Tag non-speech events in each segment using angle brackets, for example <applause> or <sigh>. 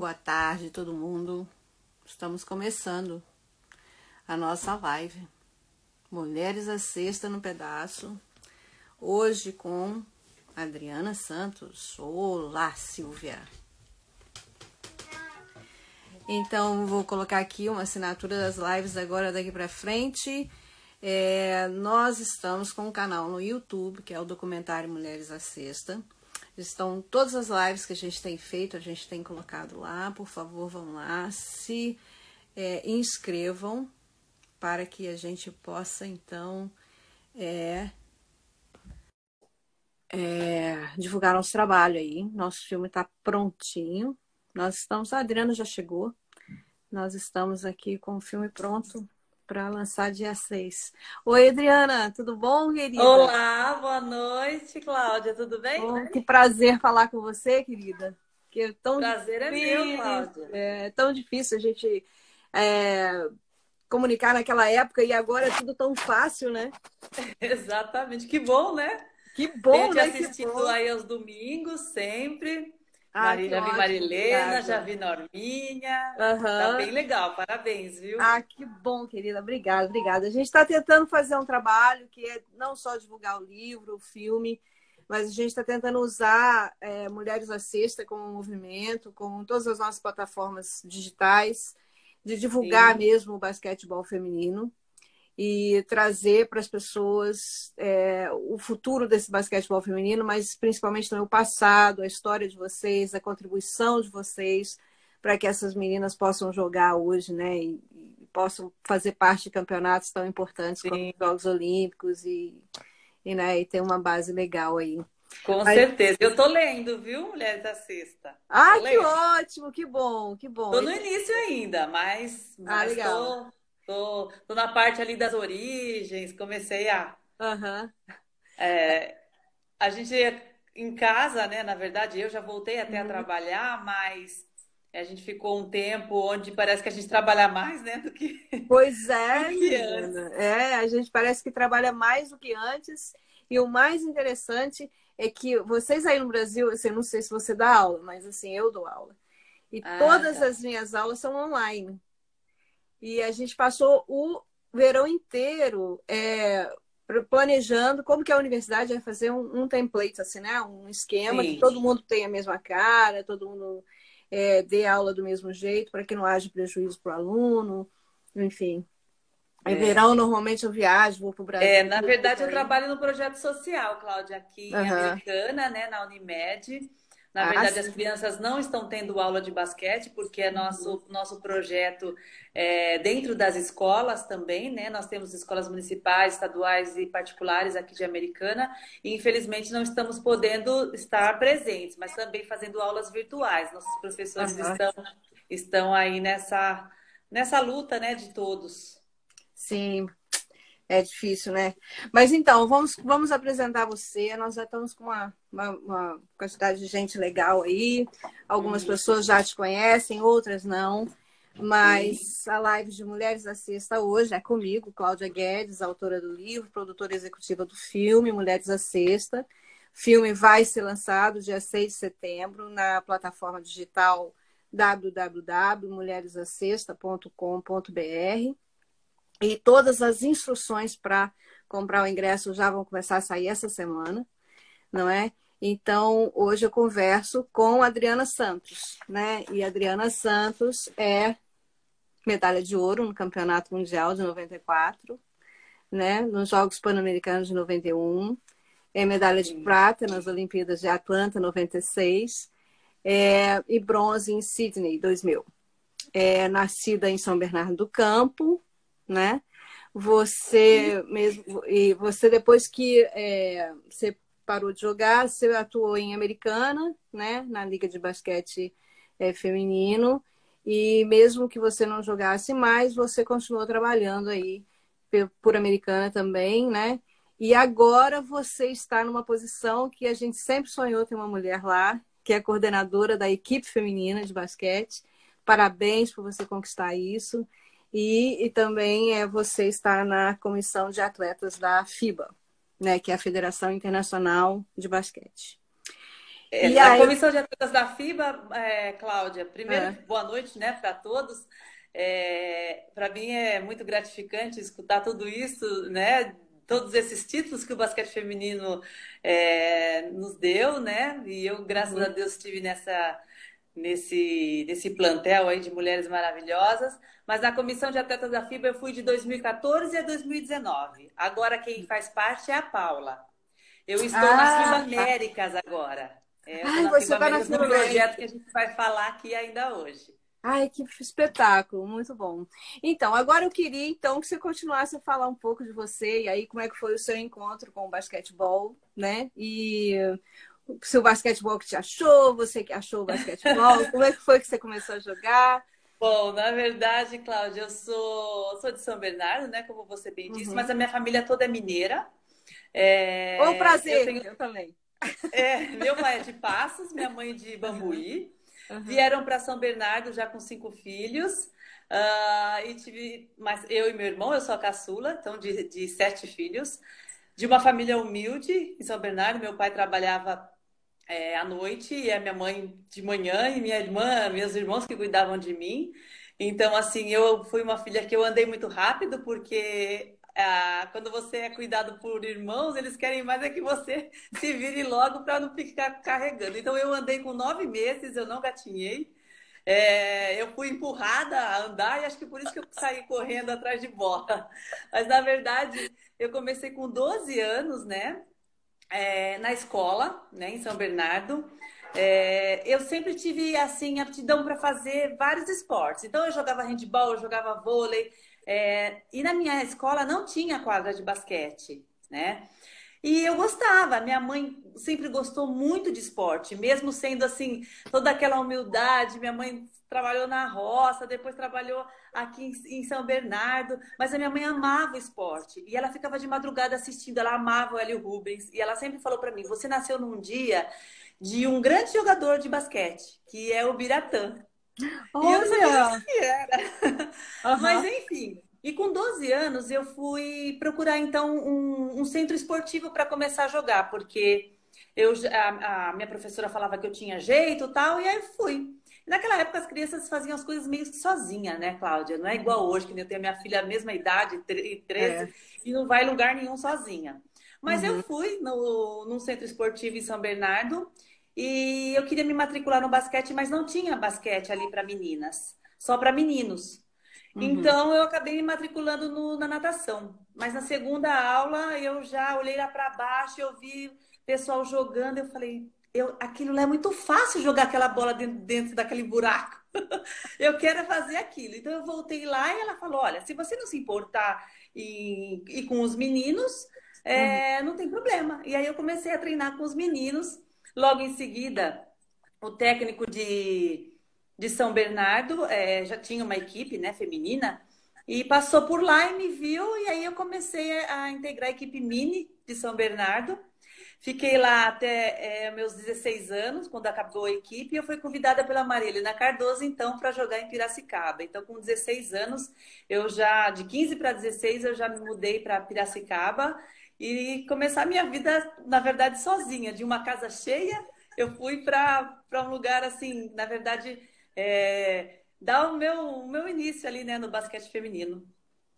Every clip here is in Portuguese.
Boa tarde, todo mundo. Estamos começando a nossa live. Mulheres à Sexta no Pedaço. Hoje com Adriana Santos. Olá, Silvia. Então, vou colocar aqui uma assinatura das lives agora daqui para frente. É, nós estamos com um canal no YouTube, que é o documentário Mulheres à Sexta. Estão todas as lives que a gente tem feito, a gente tem colocado lá. Por favor, vão lá, se é, inscrevam para que a gente possa, então, é, é, divulgar nosso trabalho aí. Nosso filme está prontinho. Nós estamos, a Adriana já chegou. Nós estamos aqui com o filme pronto para lançar dia 6. Oi, Adriana, tudo bom, querida? Olá, boa noite, Cláudia, tudo bem? Bom, que prazer falar com você, querida. Que é tão prazer difícil, é meu, Cláudia. É tão difícil a gente é, comunicar naquela época e agora é tudo tão fácil, né? <laughs> Exatamente, que bom, né? Que bom, né? assistindo aí aos domingos, sempre. Ah, já vi Marilena, já vi Norminha. Uhum. Tá bem legal, parabéns, viu? Ah, que bom, querida. Obrigada, obrigada. A gente está tentando fazer um trabalho que é não só divulgar o livro, o filme, mas a gente está tentando usar é, Mulheres à Sexta como movimento, com todas as nossas plataformas digitais, de divulgar Sim. mesmo o basquetebol feminino e trazer para as pessoas é, o futuro desse basquetebol feminino, mas principalmente também o passado, a história de vocês, a contribuição de vocês para que essas meninas possam jogar hoje, né? E, e, possam fazer parte de campeonatos tão importantes Sim. como os Jogos Olímpicos e, e, né, e ter uma base legal aí. Com Mas... certeza. Eu tô lendo, viu, Mulheres da Sexta? Ah, que ótimo, que bom, que bom. Tô no início ainda, mas, ah, mas ah, legal. Tô Tô, tô na parte ali das origens, comecei a. Uhum. É, a gente em casa, né? Na verdade, eu já voltei até uhum. a trabalhar, mas a gente ficou um tempo onde parece que a gente trabalha mais, né, do que. Pois <laughs> é, que é, a gente parece que trabalha mais do que antes. E o mais interessante é que vocês aí no Brasil, assim, não sei se você dá aula, mas assim, eu dou aula. E ah, todas tá. as minhas aulas são online. E a gente passou o verão inteiro é, planejando como que a universidade vai fazer um, um template, assim, né? Um esquema Sim. que todo mundo tenha a mesma cara, todo mundo é, dê aula do mesmo jeito, para que não haja prejuízo para o aluno, enfim. Em é. verão, normalmente eu viajo, vou para o Brasil. É, na verdade, eu trabalho no projeto social, Cláudia, aqui em uhum. Americana, né, na Unimed. Na ah, verdade, sim. as crianças não estão tendo aula de basquete, porque é nosso, nosso projeto é, dentro das escolas também, né? Nós temos escolas municipais, estaduais e particulares aqui de Americana, e infelizmente não estamos podendo estar presentes, mas também fazendo aulas virtuais. Nossos professores uhum. estão, estão aí nessa, nessa luta né, de todos. Sim, é difícil, né? Mas então, vamos, vamos apresentar você. Nós já estamos com uma, uma, uma quantidade de gente legal aí. Algumas pessoas já te conhecem, outras não. Mas a live de Mulheres da Sexta hoje é comigo, Cláudia Guedes, autora do livro, produtora executiva do filme Mulheres da Sexta. O filme vai ser lançado dia 6 de setembro na plataforma digital www.mulheresdasexta.com.br. E todas as instruções para comprar o ingresso já vão começar a sair essa semana, não é? Então, hoje eu converso com Adriana Santos, né? E Adriana Santos é medalha de ouro no Campeonato Mundial de 94, né? Nos Jogos Pan-Americanos de 91, é medalha de prata nas Olimpíadas de Atlanta 96 é, e bronze em Sydney 2000. É nascida em São Bernardo do Campo, né? Você mesmo e você depois que é, você parou de jogar, você atuou em Americana, né? Na liga de basquete é, feminino e mesmo que você não jogasse mais, você continuou trabalhando aí por Americana também, né? E agora você está numa posição que a gente sempre sonhou ter uma mulher lá, que é coordenadora da equipe feminina de basquete. Parabéns por você conquistar isso. E, e também é você estar na comissão de atletas da FIBA, né, que é a Federação Internacional de Basquete. É, e a aí... Comissão de Atletas da FIBA, é, Cláudia, primeiro, é. boa noite né, para todos. É, para mim é muito gratificante escutar tudo isso, né? Todos esses títulos que o basquete feminino é, nos deu, né? E eu, graças uhum. a Deus, estive nessa, nesse, nesse plantel aí de mulheres maravilhosas. Mas na comissão de atletas da FIBA eu fui de 2014 a 2019. Agora quem faz parte é a Paula. Eu estou ah, nas FIBA Américas agora. É, Ai, você está na FIBA projeto que a gente vai falar aqui ainda hoje. Ai, que espetáculo, muito bom. Então, agora eu queria então que você continuasse a falar um pouco de você e aí como é que foi o seu encontro com o basquetebol, né? E se o basquetebol que te achou, você que achou o basquetebol, <laughs> como é que foi que você começou a jogar? Bom, na verdade, Cláudia, eu sou, sou de São Bernardo, né? Como você bem disse, uhum. mas a minha família toda é mineira. É... Bom prazer, eu, tenho... eu também. É, meu pai é de Passos, minha mãe de Bambuí. Uhum. Vieram para São Bernardo já com cinco filhos. Uh, e tive, mas eu e meu irmão, eu sou a caçula, então de, de sete filhos, de uma família humilde em São Bernardo. Meu pai trabalhava é, à noite e a minha mãe de manhã e minha irmã, meus irmãos que cuidavam de mim. Então, assim, eu fui uma filha que eu andei muito rápido porque ah, quando você é cuidado por irmãos, eles querem mais é que você <laughs> se vire logo para não ficar carregando. Então, eu andei com nove meses, eu não gatinhei. É, eu fui empurrada a andar e acho que por isso que eu saí correndo atrás de bola. Mas, na verdade, eu comecei com 12 anos, né? É, na escola, né, em São Bernardo. É, eu sempre tive assim aptidão para fazer vários esportes. Então eu jogava handball, eu jogava vôlei, é, e na minha escola não tinha quadra de basquete, né? E eu gostava, minha mãe sempre gostou muito de esporte, mesmo sendo assim, toda aquela humildade. Minha mãe trabalhou na roça, depois trabalhou aqui em São Bernardo, mas a minha mãe amava o esporte e ela ficava de madrugada assistindo, ela amava o Hélio Rubens e ela sempre falou para mim: "Você nasceu num dia de um grande jogador de basquete, que é o Biratã". Olha! E eu sabia que era. Uhum. Mas enfim, e com 12 anos eu fui procurar então um, um centro esportivo para começar a jogar, porque eu, a, a, minha professora falava que eu tinha jeito e tal, e aí fui. Naquela época as crianças faziam as coisas meio sozinha, né, Cláudia? Não é igual hoje, que eu tenho a minha filha a mesma idade, 13, é. e não vai lugar nenhum sozinha. Mas uhum. eu fui no, num centro esportivo em São Bernardo e eu queria me matricular no basquete, mas não tinha basquete ali para meninas, só para meninos. Uhum. Então eu acabei me matriculando no, na natação. Mas na segunda aula eu já olhei lá para baixo, eu vi pessoal jogando, eu falei, eu, aquilo lá é muito fácil jogar aquela bola dentro, dentro daquele buraco. <laughs> eu quero fazer aquilo. Então eu voltei lá e ela falou: olha, se você não se importar e, e com os meninos, é, uhum. não tem problema. E aí eu comecei a treinar com os meninos. Logo em seguida, o técnico de, de São Bernardo é, já tinha uma equipe né, feminina e passou por lá e me viu. E aí eu comecei a integrar a equipe mini de São Bernardo. Fiquei lá até é, meus 16 anos, quando acabou a equipe, e eu fui convidada pela Marilena Cardoso, então, para jogar em Piracicaba. Então, com 16 anos, eu já, de 15 para 16, eu já me mudei para Piracicaba e começar a minha vida, na verdade, sozinha, de uma casa cheia, eu fui para um lugar assim, na verdade, é, dar o meu, o meu início ali né, no basquete feminino.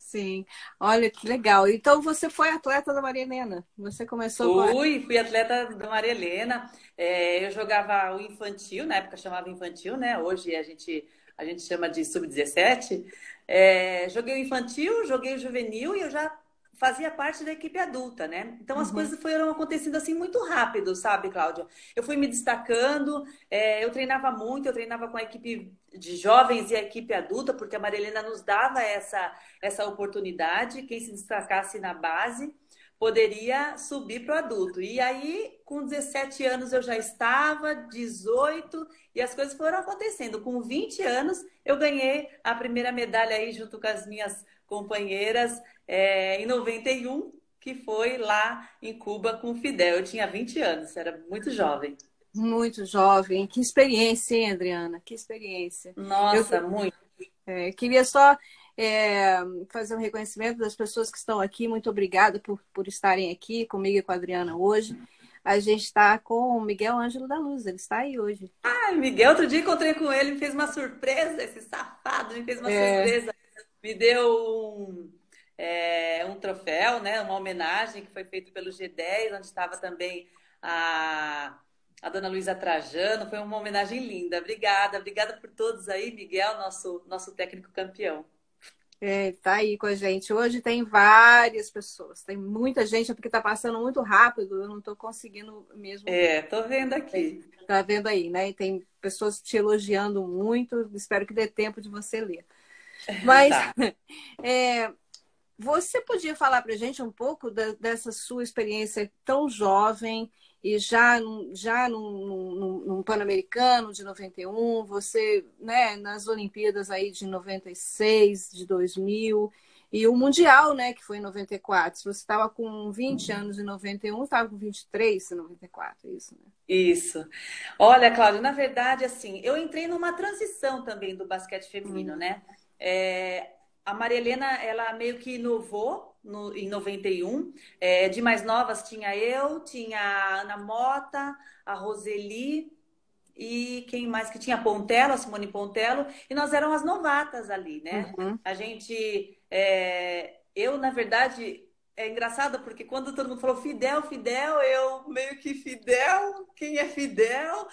Sim, olha que legal. Então você foi atleta da Maria Helena? Você começou Fui, com... fui atleta da Maria Helena. É, eu jogava o infantil, na época chamava infantil, né? Hoje a gente, a gente chama de sub-17. É, joguei o infantil, joguei o juvenil e eu já fazia parte da equipe adulta, né? Então as uhum. coisas foram acontecendo assim muito rápido, sabe, Cláudia? Eu fui me destacando, é, eu treinava muito, eu treinava com a equipe de jovens e a equipe adulta, porque a Marilena nos dava essa, essa oportunidade, quem se destacasse na base poderia subir para o adulto. E aí, com 17 anos eu já estava, 18, e as coisas foram acontecendo. Com 20 anos, eu ganhei a primeira medalha aí junto com as minhas companheiras é, em 91, que foi lá em Cuba com o Fidel. Eu tinha 20 anos, era muito jovem. Muito jovem. Que experiência, hein, Adriana? Que experiência. Nossa, eu, muito. É, queria só é, fazer um reconhecimento das pessoas que estão aqui. Muito obrigada por, por estarem aqui comigo e com a Adriana hoje. a gente está com o Miguel Ângelo da Luz, ele está aí hoje. Ah, Miguel, outro dia encontrei com ele, me fez uma surpresa, esse safado me fez uma é. surpresa. Me deu um, é, um troféu, né? Uma homenagem que foi feita pelo G10, onde estava também a, a dona Luísa Trajano. Foi uma homenagem linda. Obrigada, obrigada por todos aí, Miguel, nosso, nosso técnico campeão. É, tá aí com a gente. Hoje tem várias pessoas, tem muita gente, é porque tá passando muito rápido, eu não tô conseguindo mesmo. É, tô vendo aqui. Tá vendo aí, né? E tem pessoas te elogiando muito, espero que dê tempo de você ler. <laughs> Mas tá. <laughs> é, você podia falar para gente um pouco da, dessa sua experiência tão jovem e já, já num, num, num Pan-Americano de 91, você né, nas Olimpíadas aí de 96, de 2000, e o Mundial, né, que foi em 94. Se você estava com 20 uhum. anos em 91, estava com 23 em 94, é isso, né? Isso. Olha, Cláudia, na verdade, assim, eu entrei numa transição também do basquete feminino, uhum. né? É, a Maria Helena, ela meio que inovou no, em 91. É, de mais novas tinha eu, tinha a Ana Mota, a Roseli e quem mais que tinha? A Pontelo, a Simone Pontelo. E nós éramos as novatas ali, né? Uhum. A gente... É, eu, na verdade, é engraçado porque quando todo mundo falou Fidel, Fidel, eu meio que Fidel, quem é Fidel?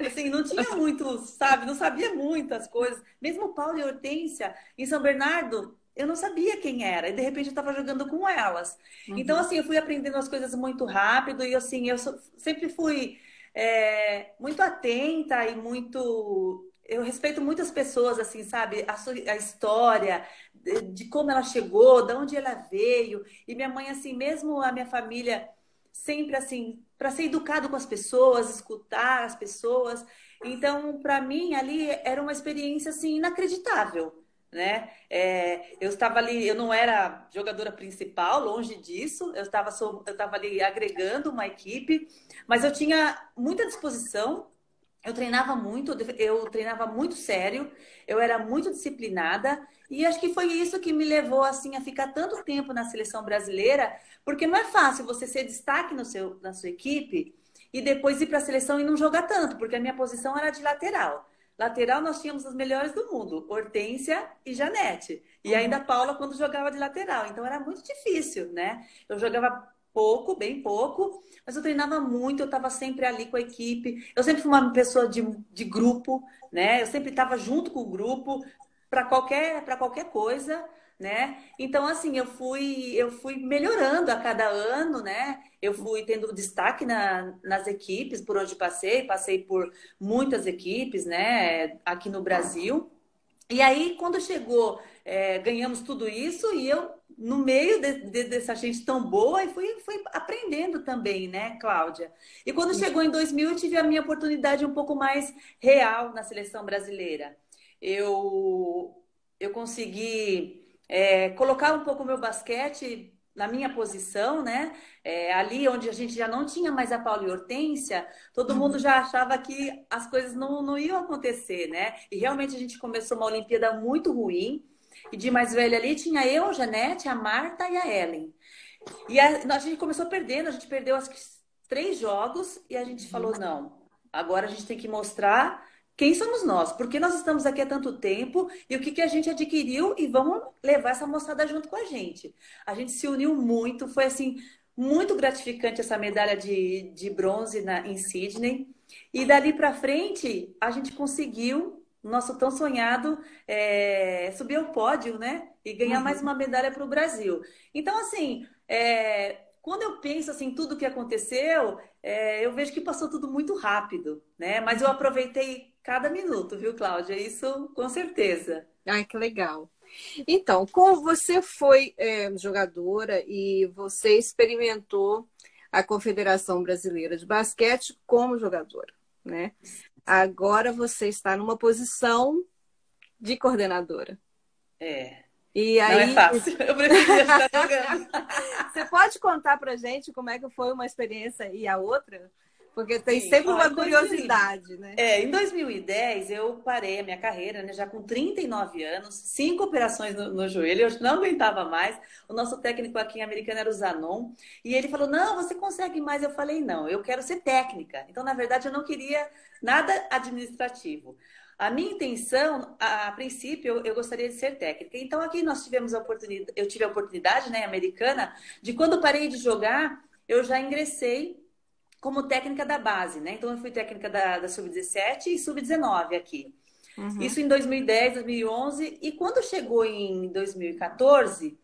Assim, não tinha muito, sabe? Não sabia muitas coisas. Mesmo Paulo e Hortência, em São Bernardo, eu não sabia quem era. E de repente eu estava jogando com elas. Uhum. Então, assim, eu fui aprendendo as coisas muito rápido. E, assim, eu sempre fui é, muito atenta e muito... Eu respeito muitas pessoas, assim, sabe? A, sua, a história, de, de como ela chegou, de onde ela veio. E minha mãe, assim, mesmo a minha família sempre assim, para ser educado com as pessoas, escutar as pessoas. Então, para mim, ali era uma experiência assim inacreditável, né? É, eu estava ali, eu não era jogadora principal, longe disso. Eu estava eu estava ali agregando uma equipe, mas eu tinha muita disposição. Eu treinava muito, eu treinava muito sério, eu era muito disciplinada e acho que foi isso que me levou assim a ficar tanto tempo na seleção brasileira, porque não é fácil você ser destaque no seu, na sua equipe e depois ir para a seleção e não jogar tanto, porque a minha posição era de lateral. Lateral nós tínhamos as melhores do mundo, Hortência e Janete. E uhum. ainda a Paula quando jogava de lateral. Então era muito difícil, né? Eu jogava pouco, bem pouco, mas eu treinava muito, eu estava sempre ali com a equipe. Eu sempre fui uma pessoa de, de grupo, né? Eu sempre estava junto com o grupo para qualquer, qualquer coisa né? Então, assim, eu fui, eu fui melhorando a cada ano, né? Eu fui tendo destaque na, nas equipes por onde passei, passei por muitas equipes, né? Aqui no Brasil. E aí, quando chegou, é, ganhamos tudo isso e eu, no meio de, de, dessa gente tão boa, e fui, fui aprendendo também, né, Cláudia? E quando chegou em 2000, eu tive a minha oportunidade um pouco mais real na seleção brasileira. Eu, eu consegui é, colocar um pouco o meu basquete na minha posição, né? É, ali onde a gente já não tinha mais a Paula e Hortência, todo mundo já achava que as coisas não, não iam acontecer, né? E realmente a gente começou uma Olimpíada muito ruim. E de mais velha ali tinha eu, a Janete, a Marta e a Ellen. E a, a gente começou perdendo, a gente perdeu acho que três jogos e a gente falou: não, agora a gente tem que mostrar quem somos nós? Por que nós estamos aqui há tanto tempo e o que, que a gente adquiriu e vamos levar essa moçada junto com a gente. A gente se uniu muito, foi assim, muito gratificante essa medalha de, de bronze na, em Sydney. E dali para frente, a gente conseguiu, nosso tão sonhado, é, subir ao pódio, né? E ganhar uhum. mais uma medalha para o Brasil. Então, assim, é, quando eu penso assim tudo o que aconteceu, é, eu vejo que passou tudo muito rápido, né? Mas eu aproveitei cada minuto, viu, Cláudia? Isso com certeza. Ai, que legal. Então, como você foi é, jogadora e você experimentou a Confederação Brasileira de Basquete como jogadora, né? Agora você está numa posição de coordenadora. É. E aí... Não é fácil. Eu preferia estar jogando. <laughs> você pode contar pra gente como é que foi uma experiência e a outra? Porque tem Sim. sempre uma curiosidade, né? É, em 2010 eu parei a minha carreira, né, já com 39 anos, cinco operações no, no, joelho, eu não aguentava mais. O nosso técnico aqui em Americana era o Zanon, e ele falou: "Não, você consegue mais". Eu falei: "Não, eu quero ser técnica". Então, na verdade, eu não queria nada administrativo. A minha intenção, a, a princípio, eu, eu, gostaria de ser técnica. Então, aqui nós tivemos a oportunidade, eu tive a oportunidade, né, americana, de quando parei de jogar, eu já ingressei como técnica da base, né? Então, eu fui técnica da, da Sub-17 e Sub-19 aqui. Uhum. Isso em 2010, 2011. E quando chegou em 2014,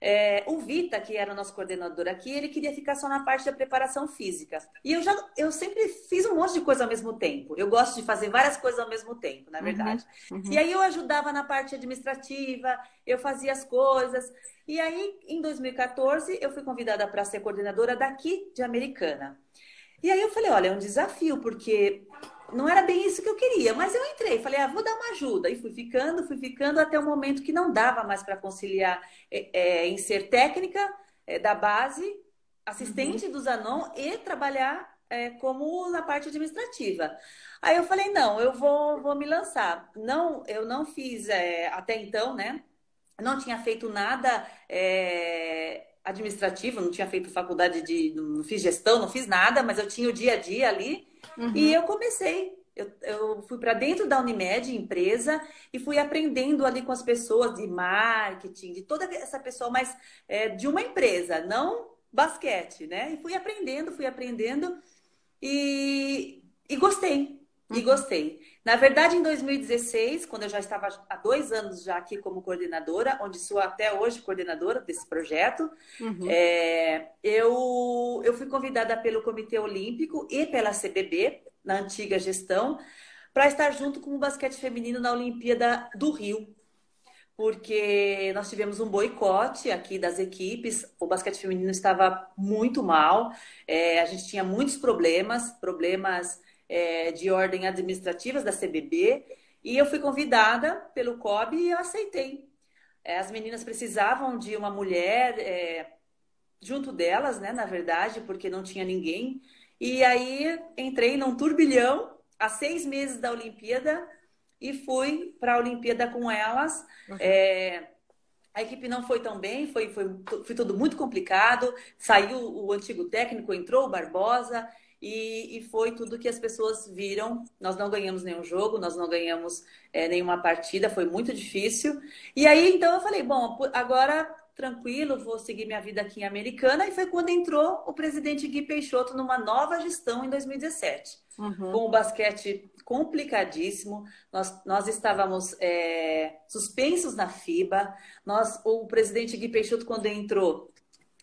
é, o Vita, que era o nosso coordenador aqui, ele queria ficar só na parte da preparação física. E eu já, eu sempre fiz um monte de coisa ao mesmo tempo. Eu gosto de fazer várias coisas ao mesmo tempo, na verdade. Uhum, uhum. E aí eu ajudava na parte administrativa, eu fazia as coisas. E aí, em 2014, eu fui convidada para ser coordenadora daqui de Americana. E aí eu falei, olha, é um desafio, porque não era bem isso que eu queria, mas eu entrei, falei, ah, vou dar uma ajuda. E fui ficando, fui ficando até o momento que não dava mais para conciliar é, é, em ser técnica é, da base, assistente uhum. do Zanon e trabalhar é, como na parte administrativa. Aí eu falei, não, eu vou, vou me lançar. Não, eu não fiz é, até então, né? Não tinha feito nada é, administrativo, não tinha feito faculdade de. não fiz gestão, não fiz nada, mas eu tinha o dia a dia ali. Uhum. E eu comecei. Eu, eu fui para dentro da Unimed, empresa, e fui aprendendo ali com as pessoas de marketing, de toda essa pessoa, mas é, de uma empresa, não basquete, né? E fui aprendendo, fui aprendendo e, e gostei. E uhum. gostei. Na verdade, em 2016, quando eu já estava há dois anos já aqui como coordenadora, onde sou até hoje coordenadora desse projeto, uhum. é, eu, eu fui convidada pelo Comitê Olímpico e pela CBB, na antiga gestão, para estar junto com o basquete feminino na Olimpíada do Rio. Porque nós tivemos um boicote aqui das equipes, o basquete feminino estava muito mal, é, a gente tinha muitos problemas, problemas é, de ordem administrativas da CBB e eu fui convidada pelo COB e eu aceitei. É, as meninas precisavam de uma mulher é, junto delas, né, na verdade, porque não tinha ninguém. E aí entrei num turbilhão há seis meses da Olimpíada e fui para a Olimpíada com elas. Uhum. É, a equipe não foi tão bem, foi, foi, foi tudo muito complicado. Saiu o antigo técnico, entrou o Barbosa, e, e, foi tudo que as pessoas viram. Nós não ganhamos nenhum jogo, nós não ganhamos é, nenhuma partida, foi muito difícil. E aí, então, eu falei: bom, agora tranquilo, vou seguir minha vida aqui em Americana. E foi quando entrou o presidente Gui Peixoto numa nova gestão em 2017. Uhum. Com o basquete complicadíssimo, nós, nós estávamos é, suspensos na FIBA. Nós, o presidente Gui Peixoto, quando entrou,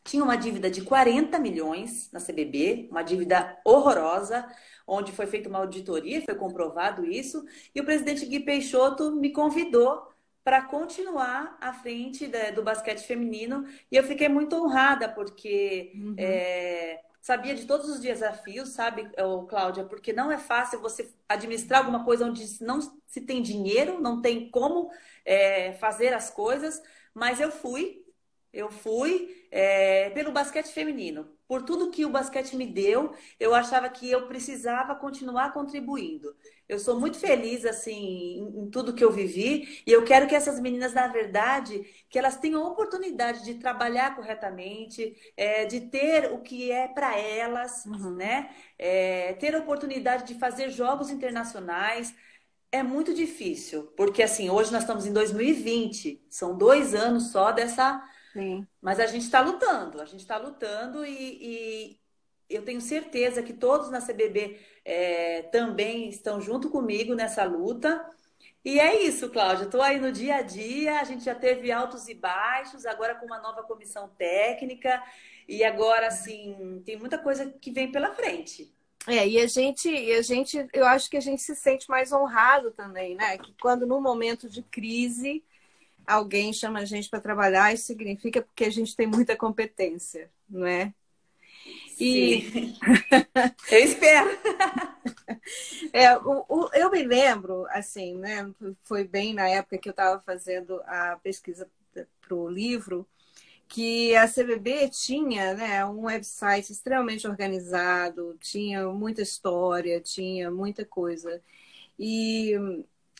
tinha uma dívida de 40 milhões na CBB, uma dívida horrorosa, onde foi feita uma auditoria, foi comprovado isso, e o presidente Gui Peixoto me convidou para continuar à frente do basquete feminino, e eu fiquei muito honrada, porque uhum. é, sabia de todos os desafios, sabe, Cláudia, porque não é fácil você administrar alguma coisa onde não se tem dinheiro, não tem como é, fazer as coisas, mas eu fui, eu fui é, pelo basquete feminino. Por tudo que o basquete me deu, eu achava que eu precisava continuar contribuindo. Eu sou muito feliz assim em, tudo que eu vivi e eu quero que essas meninas, na verdade, que elas tenham oportunidade de trabalhar corretamente, é, de ter o que é para elas, uhum. né? É, ter a oportunidade de fazer jogos internacionais. É muito difícil, porque assim, hoje nós estamos em 2020, são dois anos só dessa Sim. Mas a gente está lutando, a gente está lutando e, e, eu tenho certeza que todos na CBB é, também estão junto comigo nessa luta. E é isso, Cláudia. Estou aí no dia a dia. A gente já teve altos e baixos, agora com uma nova comissão técnica. E agora, assim, tem muita coisa que vem pela frente. É, e a gente, a gente, eu acho que a gente se sente mais honrado também, né? Que quando no momento de crise alguém chama a gente para trabalhar, isso significa porque a gente tem muita competência, não é? E <laughs> eu espero. é, o, o, eu me lembro, assim, né? Foi bem na época que eu estava fazendo a pesquisa para o livro, que a CBB tinha né, um website extremamente organizado, tinha muita história, tinha muita coisa. E,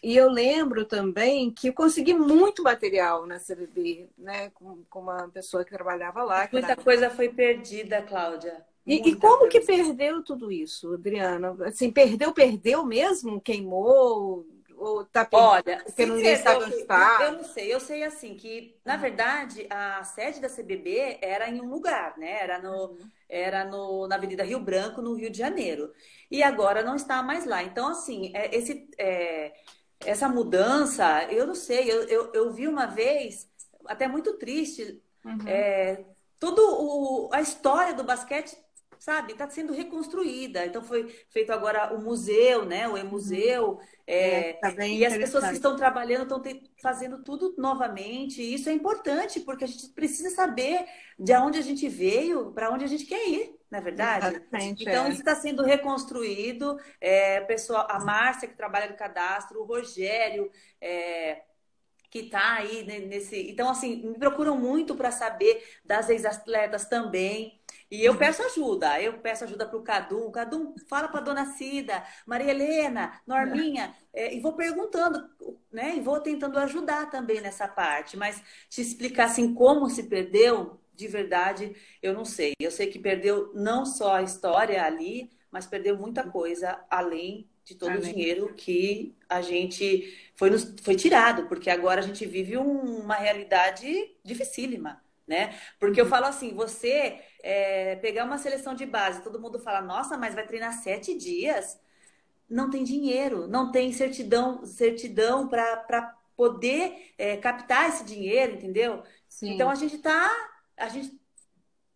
e eu lembro também que eu consegui muito material na CBB, né, com, com uma pessoa que trabalhava lá. Muita era... coisa foi perdida, Cláudia. E, e, como que perdeu tudo isso, Adriana? Assim, perdeu, perdeu mesmo? Queimou? Ou tá Olha, porque ninguém sabe onde está? Eu não sei, eu sei assim que, na verdade, a sede da CBB era em um lugar, né? Era, no, era no, na Avenida Rio Branco, no Rio de Janeiro. E agora não está mais lá. Então, assim, é, esse, é, essa mudança, eu não sei, eu, eu, eu, vi uma vez, até muito triste, uhum. é, toda a história do basquete sabe, está sendo reconstruída. Então foi feito agora o museu, né? O e-museu. Uhum. É, é, tá e as pessoas que estão trabalhando estão fazendo tudo novamente. E isso é importante, porque a gente precisa saber de onde a gente veio, para onde a gente quer ir, na é verdade? Exatamente, então, é. isso está sendo reconstruído. É, pessoal, a Márcia, que trabalha no cadastro, o Rogério. É, que está aí nesse. Então, assim, me procuram muito para saber das ex-atletas também. E eu peço ajuda, eu peço ajuda para o Cadu. Cadu, fala para a dona Cida, Maria Helena, Norminha, é, e vou perguntando, né? E vou tentando ajudar também nessa parte. Mas te explicar assim como se perdeu, de verdade, eu não sei. Eu sei que perdeu não só a história ali, mas perdeu muita coisa além de todo Amém. o dinheiro que a gente foi, nos, foi tirado, porque agora a gente vive um, uma realidade dificílima né? Porque eu uhum. falo assim, você é, pegar uma seleção de base, todo mundo fala, nossa, mas vai treinar sete dias, não tem dinheiro, não tem certidão, certidão para poder é, captar esse dinheiro, entendeu? Sim. Então a gente tá, a gente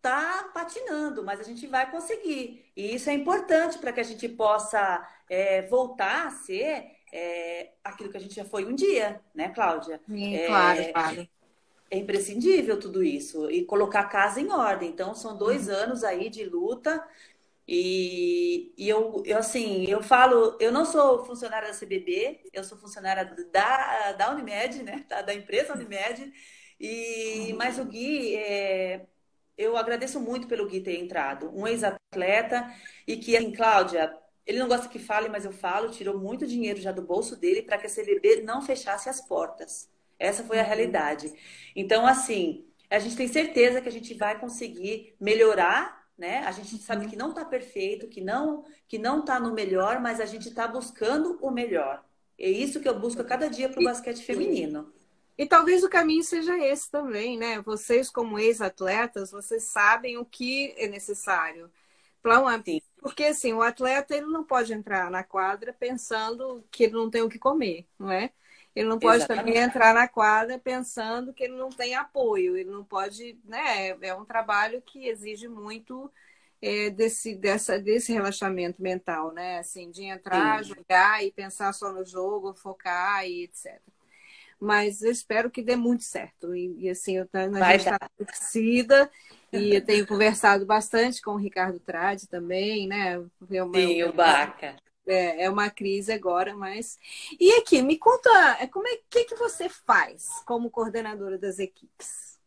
tá patinando, mas a gente vai conseguir. E isso é importante para que a gente possa é, voltar a ser é, aquilo que a gente já foi um dia, né, Cláudia? Sim, é, claro, claro é imprescindível tudo isso e colocar a casa em ordem. Então, são dois uhum. anos aí de luta. E, e eu, eu, assim, eu falo, eu não sou funcionária da CBB, eu sou funcionária da, da Unimed, né? Da, da empresa Unimed. E, uhum. Mas o Gui, é, eu agradeço muito pelo Gui ter entrado. Um ex-atleta e que, assim, Cláudia, ele não gosta que fale, mas eu falo, tirou muito dinheiro já do bolso dele para que a CBB não fechasse as portas. Essa foi a uhum. realidade. Então, assim, a gente tem certeza que a gente vai conseguir melhorar, né? A gente sabe uhum. que não está perfeito, que não que não está no melhor, mas a gente está buscando o melhor. É isso que eu busco a cada dia para o basquete feminino. E talvez o caminho seja esse também, né? Vocês, como ex-atletas, vocês sabem o que é necessário. Uma... Porque assim, o atleta ele não pode entrar na quadra pensando que ele não tem o que comer, não é? Ele não pode Exatamente. também entrar na quadra pensando que ele não tem apoio. Ele não pode, né? É um trabalho que exige muito é, desse, dessa, desse relaxamento mental, né? Assim, de entrar, Sim. jogar e pensar só no jogo, focar e etc. Mas eu espero que dê muito certo. E, e assim, eu, a Vai gente está torcida e eu tenho conversado bastante com o Ricardo Trade também, né? Eu, Sim, o Baca é, é uma crise agora, mas. E aqui, me conta, é, como é que, que você faz como coordenadora das equipes?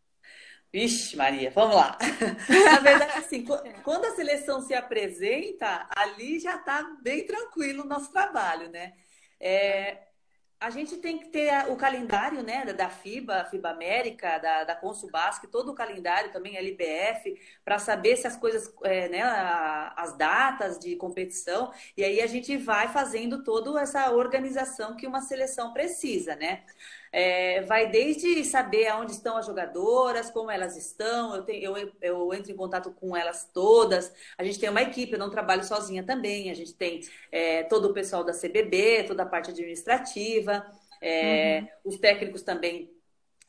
Vixe, Maria, vamos lá. <laughs> Na verdade, assim, <laughs> quando a seleção se apresenta, ali já está bem tranquilo o nosso trabalho, né? É, a gente tem que ter o calendário né, da FIBA, FIBA América, da, da Consubasc, todo o calendário também, LBF, para saber se as coisas, é, né, as datas de competição, e aí a gente vai fazendo toda essa organização que uma seleção precisa, né? É, vai desde saber aonde estão as jogadoras, como elas estão, eu, tenho, eu, eu, entro em contato com elas todas. A gente tem uma equipe, eu não trabalho sozinha também. A gente tem é, todo o pessoal da CBB, toda a parte administrativa, é, uhum. os técnicos também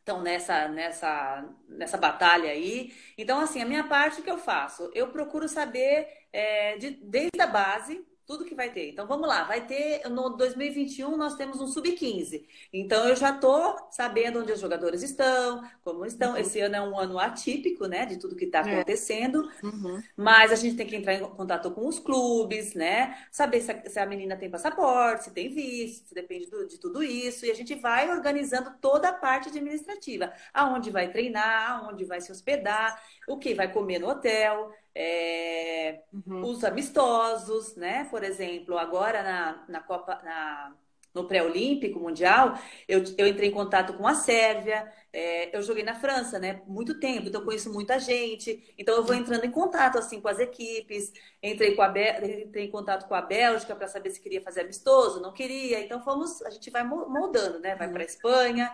estão nessa, nessa, nessa batalha aí. Então, assim, a minha parte que eu faço, eu procuro saber é, de, desde a base tudo que vai ter. Então vamos lá, vai ter no 2021 nós temos um sub-15. Então eu já tô sabendo onde os jogadores estão, como estão. Uhum. Esse ano é um ano atípico, né, de tudo que está é. acontecendo. É. Uhum. Mas a gente tem que entrar em contato com os clubes, né? Saber se a, se a menina tem passaporte, se tem visto, se depende do, de tudo isso. E a gente vai organizando toda a parte administrativa. Aonde vai treinar, aonde vai se hospedar, o que vai comer no hotel é, uhum. os amistosos, né? Por exemplo, agora na, na Copa, na, no pré-olímpico mundial, eu, eu entrei em contato com a Sérvia, é, eu joguei na França, né? Muito tempo, então eu conheço muita gente, então eu vou entrando em contato assim com as equipes, entrei, com a entrei em contato com a Bélgica para saber se queria fazer amistoso, não queria, então fomos, a gente vai moldando, né? Vai para a Espanha.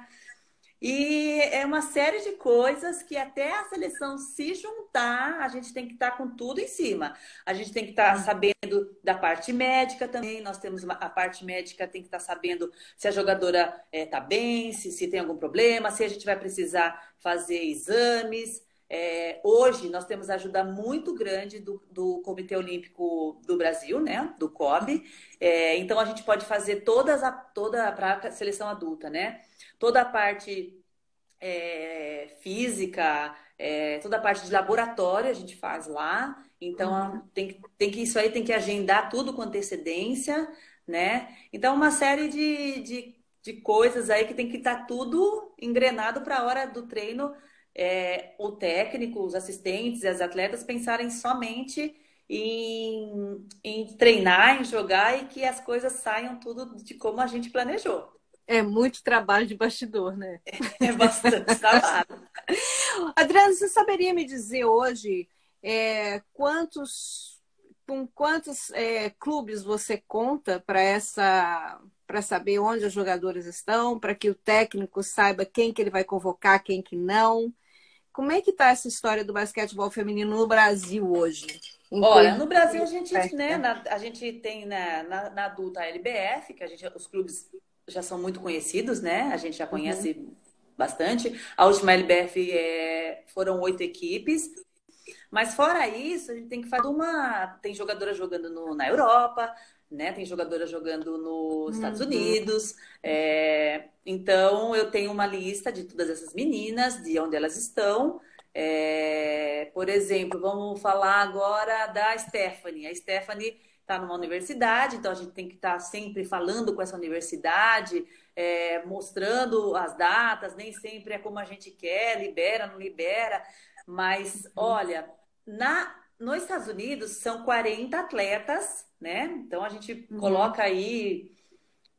E é uma série de coisas que até a seleção se juntar, a gente tem que estar tá com tudo em cima. A gente tem que estar tá sabendo da parte médica também. Nós temos uma, a parte médica tem que estar tá sabendo se a jogadora está eh, é, bem, se, se tem algum problema, se a gente vai precisar fazer exames. É, hoje nós temos ajuda muito grande do, do, Comitê Olímpico do Brasil, né? Do COB. É, então a gente pode fazer todas a, toda para a seleção adulta, né? Toda a parte é, física, é, toda a parte de laboratório a gente faz lá. Então uhum. tem, tem que isso aí tem que agendar tudo com antecedência, né? Então uma série de, de, de coisas aí que tem que estar tá tudo engrenado para a hora do treino é, o técnico, os assistentes e as atletas pensarem somente em, em treinar, em jogar e que as coisas saiam tudo de como a gente planejou. É muito trabalho de bastidor, né? É bastante trabalho. <laughs> Adriana, você saberia me dizer hoje é, quantos, com quantos é, clubes você conta para essa para saber onde os jogadores estão, para que o técnico saiba quem que ele vai convocar, quem que não? Como é que está essa história do basquetebol feminino no Brasil hoje? Olha, no Brasil a gente, né, na, a gente tem na, na, na, adulta a LBF, que a gente, os clubes já são muito conhecidos, né? A gente já conhece uhum. bastante. A última LBF é, foram oito equipes. Mas fora isso, a gente tem que fazer uma. Tem jogadora jogando no, na Europa, né? Tem jogadora jogando nos Estados uhum. Unidos. É... Então, eu tenho uma lista de todas essas meninas, de onde elas estão. É... Por exemplo, vamos falar agora da Stephanie. A Stephanie está numa universidade, então a gente tem que estar tá sempre falando com essa universidade, é... mostrando as datas, nem sempre é como a gente quer, libera, não libera. Mas, uhum. olha, na nos Estados Unidos são 40 atletas, né? Então a gente uhum. coloca aí,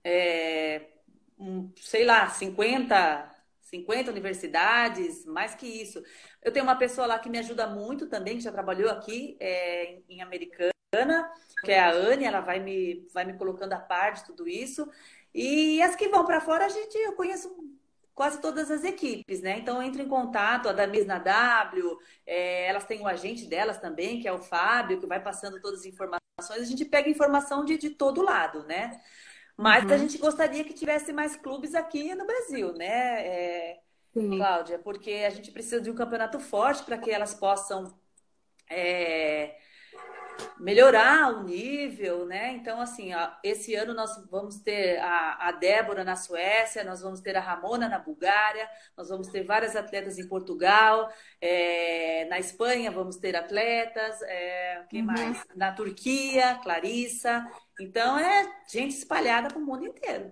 é, um, sei lá, 50, 50 universidades, mais que isso. Eu tenho uma pessoa lá que me ajuda muito também, que já trabalhou aqui é, em Americana, que é a Anne, ela vai me, vai me colocando a par de tudo isso. E as que vão para fora, a gente, eu conheço quase todas as equipes, né? Então entra em contato, a da na W, é, elas têm o agente delas também, que é o Fábio, que vai passando todas as informações. A gente pega informação de, de todo lado, né? Mas uhum. a gente gostaria que tivesse mais clubes aqui no Brasil, né, é, Cláudia? Porque a gente precisa de um campeonato forte para que elas possam é, melhorar o nível, né? Então, assim, ó, esse ano nós vamos ter a, a, Débora na Suécia, nós vamos ter a Ramona na Bulgária, nós vamos ter várias atletas em Portugal, é, na Espanha vamos ter atletas, é, quem uhum. mais? Na Turquia, Clarissa. Então, é gente espalhada para o mundo inteiro.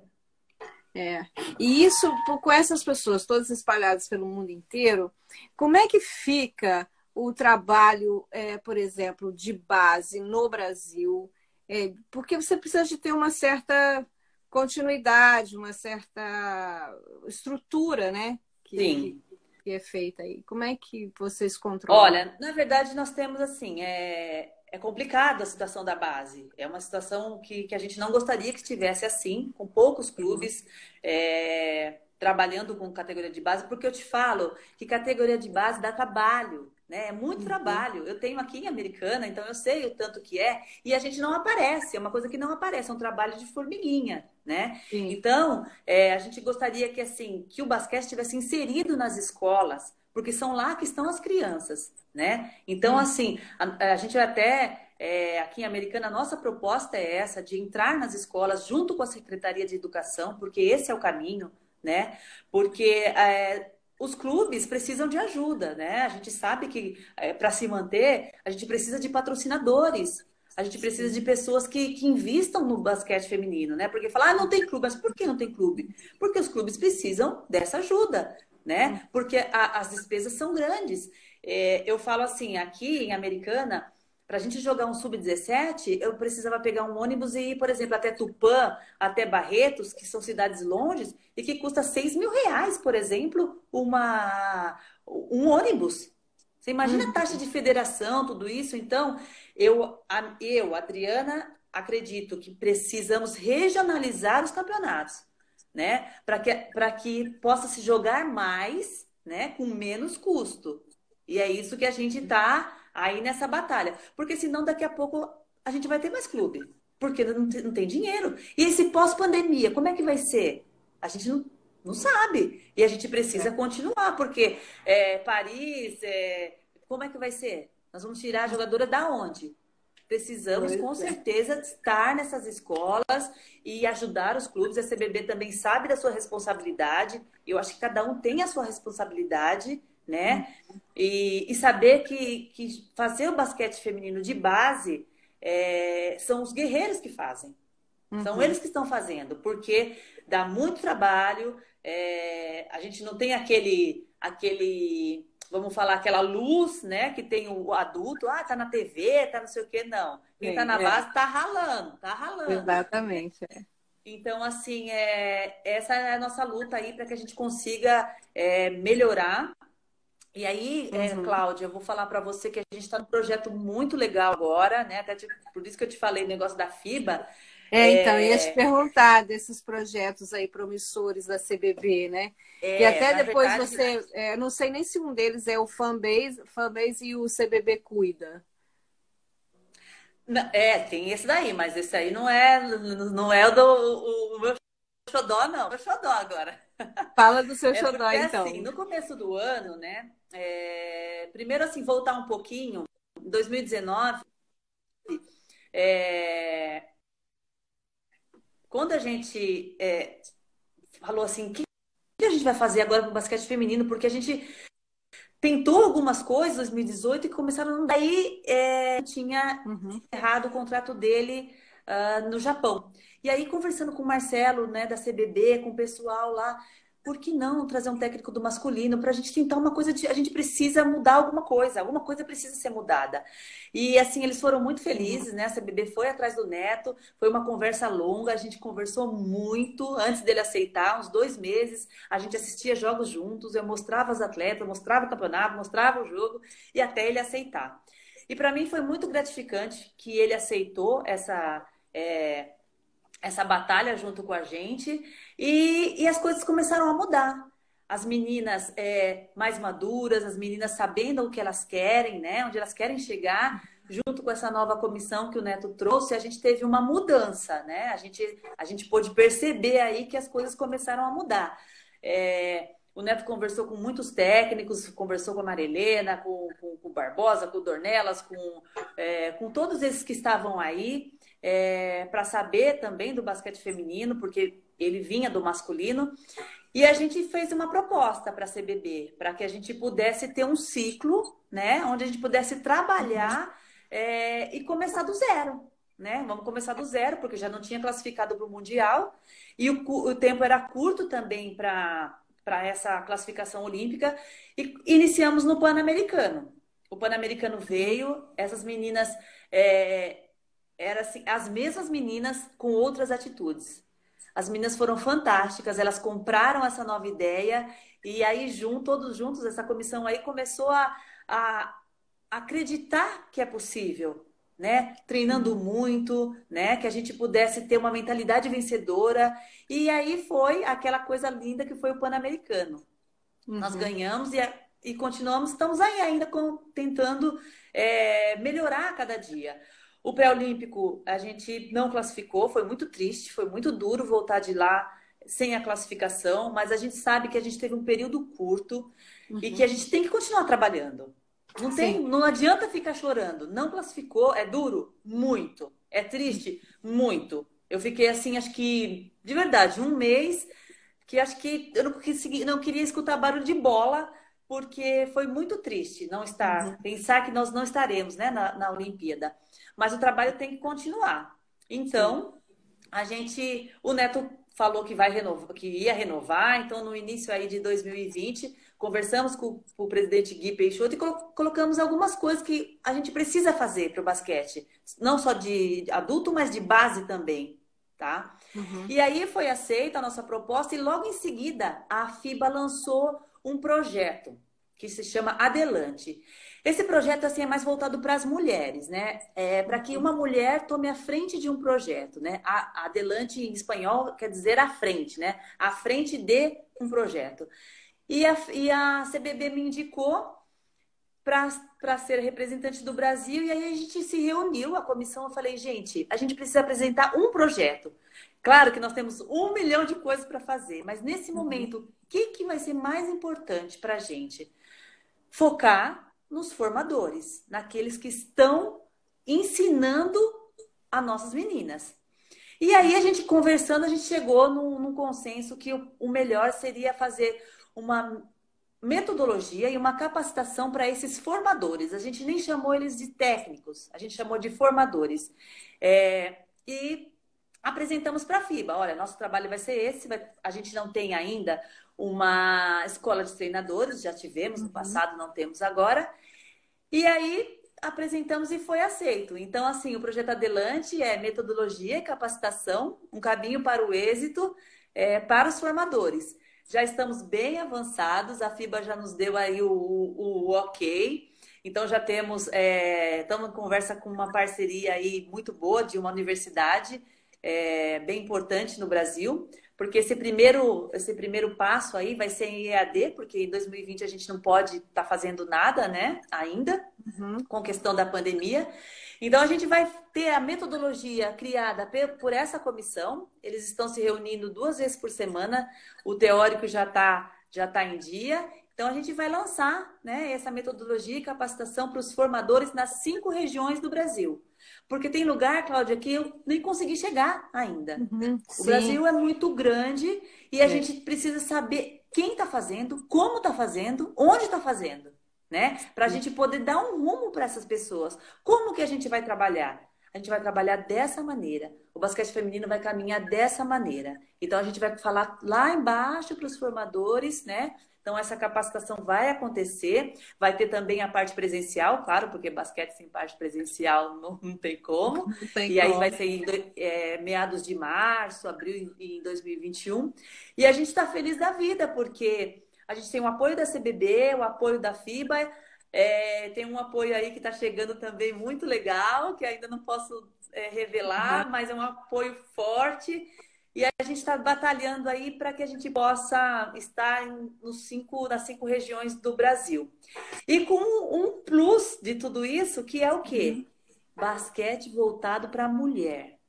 É. E isso, com essas pessoas todas espalhadas pelo mundo inteiro, como é que fica o trabalho, é, por exemplo, de base no Brasil, é, porque você precisa de ter uma certa continuidade, uma certa estrutura, né? Que, Sim. Que, é feita aí. Como é que vocês controlam? Olha, na verdade, nós temos assim, é, é complicado a situação da base. É uma situação que, que a gente não gostaria que estivesse assim, com poucos clubes. É, trabalhando com categoria de base, porque eu te falo que categoria de base dá trabalho. Né? É muito uhum. trabalho. Eu tenho aqui em Americana, então eu sei o tanto que é, e a gente não aparece, é uma coisa que não aparece, é um trabalho de formiguinha, né? Sim. Então, é, a gente gostaria que assim, que o basquete estivesse inserido nas escolas, porque são lá que estão as crianças, né? Então, assim, a, a gente até É, aqui em Americana, a nossa proposta é essa, de entrar nas escolas junto com a Secretaria de Educação, porque esse é o caminho, né? Porque é, os clubes precisam de ajuda, né? A gente sabe que é, para se manter, a gente precisa de patrocinadores. A gente precisa de pessoas que, que investam no basquete feminino, né? Porque falar, ah, não tem clube, mas por que não tem clube? Porque os clubes precisam dessa ajuda, né? Porque a, as despesas são grandes. É, eu falo assim, aqui em Americana, para a gente jogar um sub-17, eu precisava pegar um ônibus e ir, por exemplo, até Tupã, até Barretos, que são cidades longes, e que custa 6 mil reais, por exemplo, uma, um ônibus. Você imagina a uhum. taxa de federação, tudo isso? Então, eu, eu, Adriana, acredito que precisamos regionalizar os campeonatos, né? Para que, que possa se jogar mais, né? Com menos custo. E é isso que a gente está aí nessa batalha. Porque senão, daqui a pouco, a gente vai ter mais clube. Porque não tem, não tem dinheiro. E esse pós-pandemia, como é que vai ser? A gente não, não sabe. E a gente precisa é. continuar, porque é, Paris, é, como é que vai ser? Nós vamos tirar a jogadora da onde? Precisamos, com é. certeza, estar nessas escolas e ajudar os clubes. A CBB também sabe da sua responsabilidade. Eu acho que cada um tem a sua responsabilidade, né? E, e saber que, que fazer o basquete feminino de base é, são os guerreiros que fazem. São uhum. eles que estão fazendo, porque dá muito trabalho, é, a gente não tem aquele, aquele, vamos falar, aquela luz, né, que tem o adulto, ah, tá na TV, tá não sei o quê, não. Quem Sim, tá na é. base tá ralando, tá ralando. Exatamente. É. Então, assim, é, essa é a nossa luta aí para que a gente consiga é, melhorar. E aí, é, uhum. Cláudia, eu vou falar para você que a gente está num projeto muito legal agora, né? Até por isso que eu te falei o negócio da FIBA. É, então, ia te é. perguntar desses projetos aí promissores da CBB, né? É, e até depois verdade, você, é, não sei nem se um deles é o Fanbase, Fanbase e o CBB Cuida. É, tem esse daí, mas esse aí não é, não é o do o, o meu xodó, não. Meu xodó agora. <laughs> Fala do seu é xodó, porque, então. Assim, no começo do ano, né? É, primeiro, assim, voltar um pouquinho. Em 2019, é, quando a gente é, falou assim, o que, que a gente vai fazer agora para o basquete feminino? Porque a gente tentou algumas coisas em 2018 e começaram. Daí é, tinha uhum. errado o contrato dele uh, no Japão. E aí, conversando com o Marcelo, né, da CBB, com o pessoal lá, por que não trazer um técnico do masculino para a gente tentar uma coisa de. A gente precisa mudar alguma coisa, alguma coisa precisa ser mudada. E assim, eles foram muito felizes, né? A CBB foi atrás do Neto, foi uma conversa longa, a gente conversou muito antes dele aceitar, uns dois meses. A gente assistia jogos juntos, eu mostrava as atletas, mostrava o campeonato, mostrava o jogo, e até ele aceitar. E para mim foi muito gratificante que ele aceitou essa. É, essa batalha junto com a gente e, e as coisas começaram a mudar. As meninas é, mais maduras, as meninas sabendo o que elas querem, né? Onde elas querem chegar, junto com essa nova comissão que o Neto trouxe, a gente teve uma mudança, né? A gente, a gente pôde perceber aí que as coisas começaram a mudar. É, o Neto conversou com muitos técnicos, conversou com a Marilena, com, com, o Barbosa, com o Dornelas, com, é, com todos esses que estavam aí é, para saber também do basquete feminino, porque ele vinha do masculino. E a gente fez uma proposta para a CBB, para que a gente pudesse ter um ciclo, né, onde a gente pudesse trabalhar é, e começar do zero. Né? Vamos começar do zero, porque já não tinha classificado para o Mundial e o, o tempo era curto também para essa classificação olímpica. E iniciamos no Pan-Americano. O Pan-Americano veio, essas meninas é, era assim, as mesmas meninas com outras atitudes. As meninas foram fantásticas, elas compraram essa nova ideia e aí junto, todos juntos, essa comissão aí começou a, a acreditar que é possível, né? Treinando uhum. muito, né? Que a gente pudesse ter uma mentalidade vencedora. E aí foi aquela coisa linda que foi o Pan-Americano. Uhum. Nós ganhamos e, e continuamos, estamos aí ainda com, tentando é, melhorar a cada dia. O pré-olímpico a gente não classificou, foi muito triste, foi muito duro voltar de lá sem a classificação, mas a gente sabe que a gente teve um período curto uhum. e que a gente tem que continuar trabalhando. Não tem, Sim. não adianta ficar chorando. Não classificou, é duro, muito. É triste, muito. Eu fiquei assim, acho que de verdade, um mês que acho que eu não, consegui, não queria escutar barulho de bola porque foi muito triste não estar, uhum. pensar que nós não estaremos, né, na, na Olimpíada. Mas o trabalho tem que continuar. Então, Sim. a gente, o Neto falou que vai renovar, que ia renovar, então no início aí de 2020 conversamos com, com o presidente Gui Peixoto e colocamos algumas coisas que a gente precisa fazer para o basquete, não só de adulto, mas de base também, tá? Uhum. E aí foi aceita a nossa proposta e logo em seguida a FIBA lançou um projeto que se chama Adelante. Esse projeto assim é mais voltado para as mulheres, né? É para que uma mulher tome a frente de um projeto, né? A, adelante em espanhol quer dizer à frente, né? À frente de um projeto. E a, e a CBB me indicou para ser representante do Brasil. E aí a gente se reuniu, a comissão. Eu falei, gente, a gente precisa apresentar um projeto. Claro que nós temos um milhão de coisas para fazer, mas nesse uhum. momento, o que, que vai ser mais importante para a gente? Focar nos formadores, naqueles que estão ensinando as nossas meninas. E aí a gente conversando, a gente chegou num, num consenso que o, o melhor seria fazer uma metodologia e uma capacitação para esses formadores. A gente nem chamou eles de técnicos, a gente chamou de formadores. É, e apresentamos para a FIBA. Olha, nosso trabalho vai ser esse. Vai... A gente não tem ainda uma escola de treinadores, já tivemos no uhum. passado, não temos agora. E aí apresentamos e foi aceito. Então, assim, o projeto Adelante é metodologia e capacitação, um caminho para o êxito é, para os formadores já estamos bem avançados, a FIBA já nos deu aí o, o, o ok. Então já temos, é, estamos em conversa com uma parceria aí muito boa de uma universidade é, bem importante no Brasil, porque esse primeiro, esse primeiro passo aí vai ser em EAD, porque em 2020 a gente não pode estar tá fazendo nada, né, ainda, uhum. com questão da pandemia. Então, a gente vai ter a metodologia criada por essa comissão. Eles estão se reunindo duas vezes por semana. O teórico já está já tá em dia. Então, a gente vai lançar né, essa metodologia e capacitação para os formadores nas cinco regiões do Brasil. Porque tem lugar, Cláudia, que eu nem consegui chegar ainda. Uhum, o Brasil é muito grande e a é. gente precisa saber quem está fazendo, como está fazendo, onde está fazendo né? Para a gente poder dar um rumo para essas pessoas. Como que a gente vai trabalhar? A gente vai trabalhar dessa maneira. O basquete feminino vai caminhar dessa maneira. Então a gente vai falar lá embaixo para os formadores, né? Então essa capacitação vai acontecer. Vai ter também a parte presencial, claro, porque basquete sem parte presencial não, <laughs> não tem como. Não tem e como. aí vai ser em é, meados de março, abril em 2021. E a gente está feliz da vida, porque a gente tem o apoio da CBB, o apoio da FIBA, é, tem um apoio aí que está chegando também muito legal, que ainda não posso é, revelar, uhum. mas é um apoio forte. E a gente está batalhando aí para que a gente possa estar em, nos cinco, nas cinco regiões do Brasil. E com um plus de tudo isso, que é o quê? Uhum. Basquete voltado para a mulher.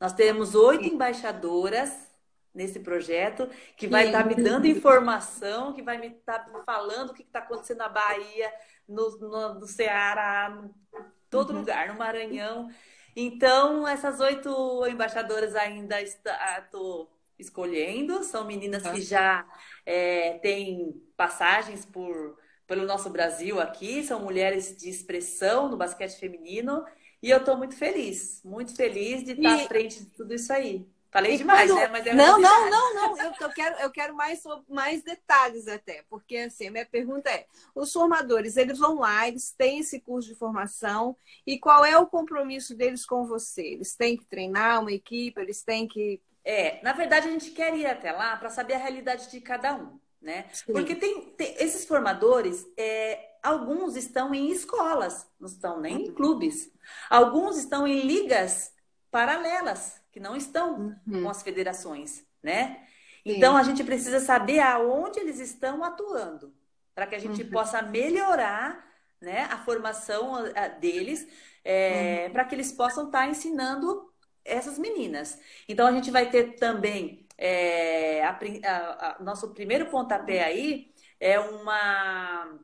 Nós temos oito embaixadoras nesse projeto, que vai estar tá me dando informação, que vai me estar tá falando o que está acontecendo na Bahia, no, no, no Ceará, em todo uhum. lugar, no Maranhão. Então, essas oito embaixadoras ainda estou escolhendo, são meninas que já é, têm passagens por, pelo nosso Brasil aqui, são mulheres de expressão no basquete feminino, e eu estou muito feliz, muito feliz de estar e... à frente de tudo isso aí. Falei demais, né? Mas é não, não, não, não. Eu, eu, quero, eu quero mais, mais detalhes até, porque assim, a minha pergunta é: os formadores, eles vão lá, eles têm esse curso de formação, e qual é o compromisso deles com você? Eles têm que treinar uma equipe, eles têm que. É, na verdade, a gente quer ir até lá para saber a realidade de cada um, né? Sim. Porque tem, tem, esses formadores, é, alguns estão em escolas, não estão nem em uhum. clubes. Alguns estão em ligas paralelas que não estão uhum. com as federações, né? Então Sim. a gente precisa saber aonde eles estão atuando para que a gente uhum. possa melhorar né, a formação deles, é, uhum. para que eles possam estar tá ensinando essas meninas. Então a gente vai ter também é, a, a, a, nosso primeiro pontapé aí é uma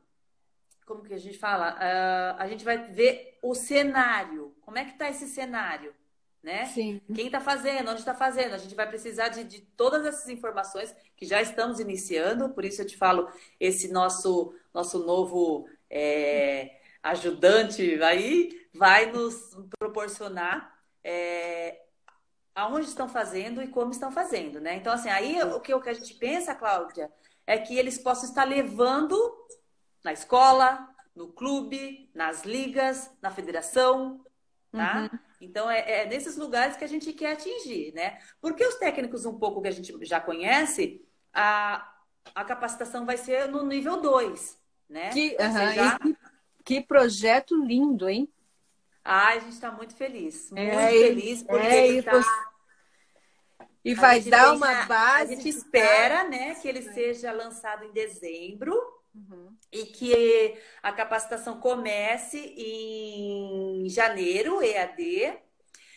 como que a gente fala? Uh, a gente vai ver o cenário. Como é que está esse cenário? Né? Sim. Quem está fazendo, onde está fazendo. A gente vai precisar de, de, todas essas informações que já estamos iniciando, por isso eu te falo, esse nosso, nosso novo é, ajudante aí vai nos proporcionar é, aonde estão fazendo e como estão fazendo, né? Então, assim, aí o que, o que a gente pensa, Cláudia, é que eles possam estar levando na escola, no clube, nas ligas, na federação, tá? Uhum. Então, é, é, nesses lugares que a gente quer atingir, né? Porque os técnicos, um pouco que a gente já conhece, a, a capacitação vai ser no nível 2, né? Que, já... que, que, projeto lindo, hein? Ai, a gente está muito feliz, muito é, feliz, porque é, ele tá... E vai dar uma base. A gente espera, né, que ele seja lançado em dezembro uhum. e que a capacitação comece em janeiro, EAD,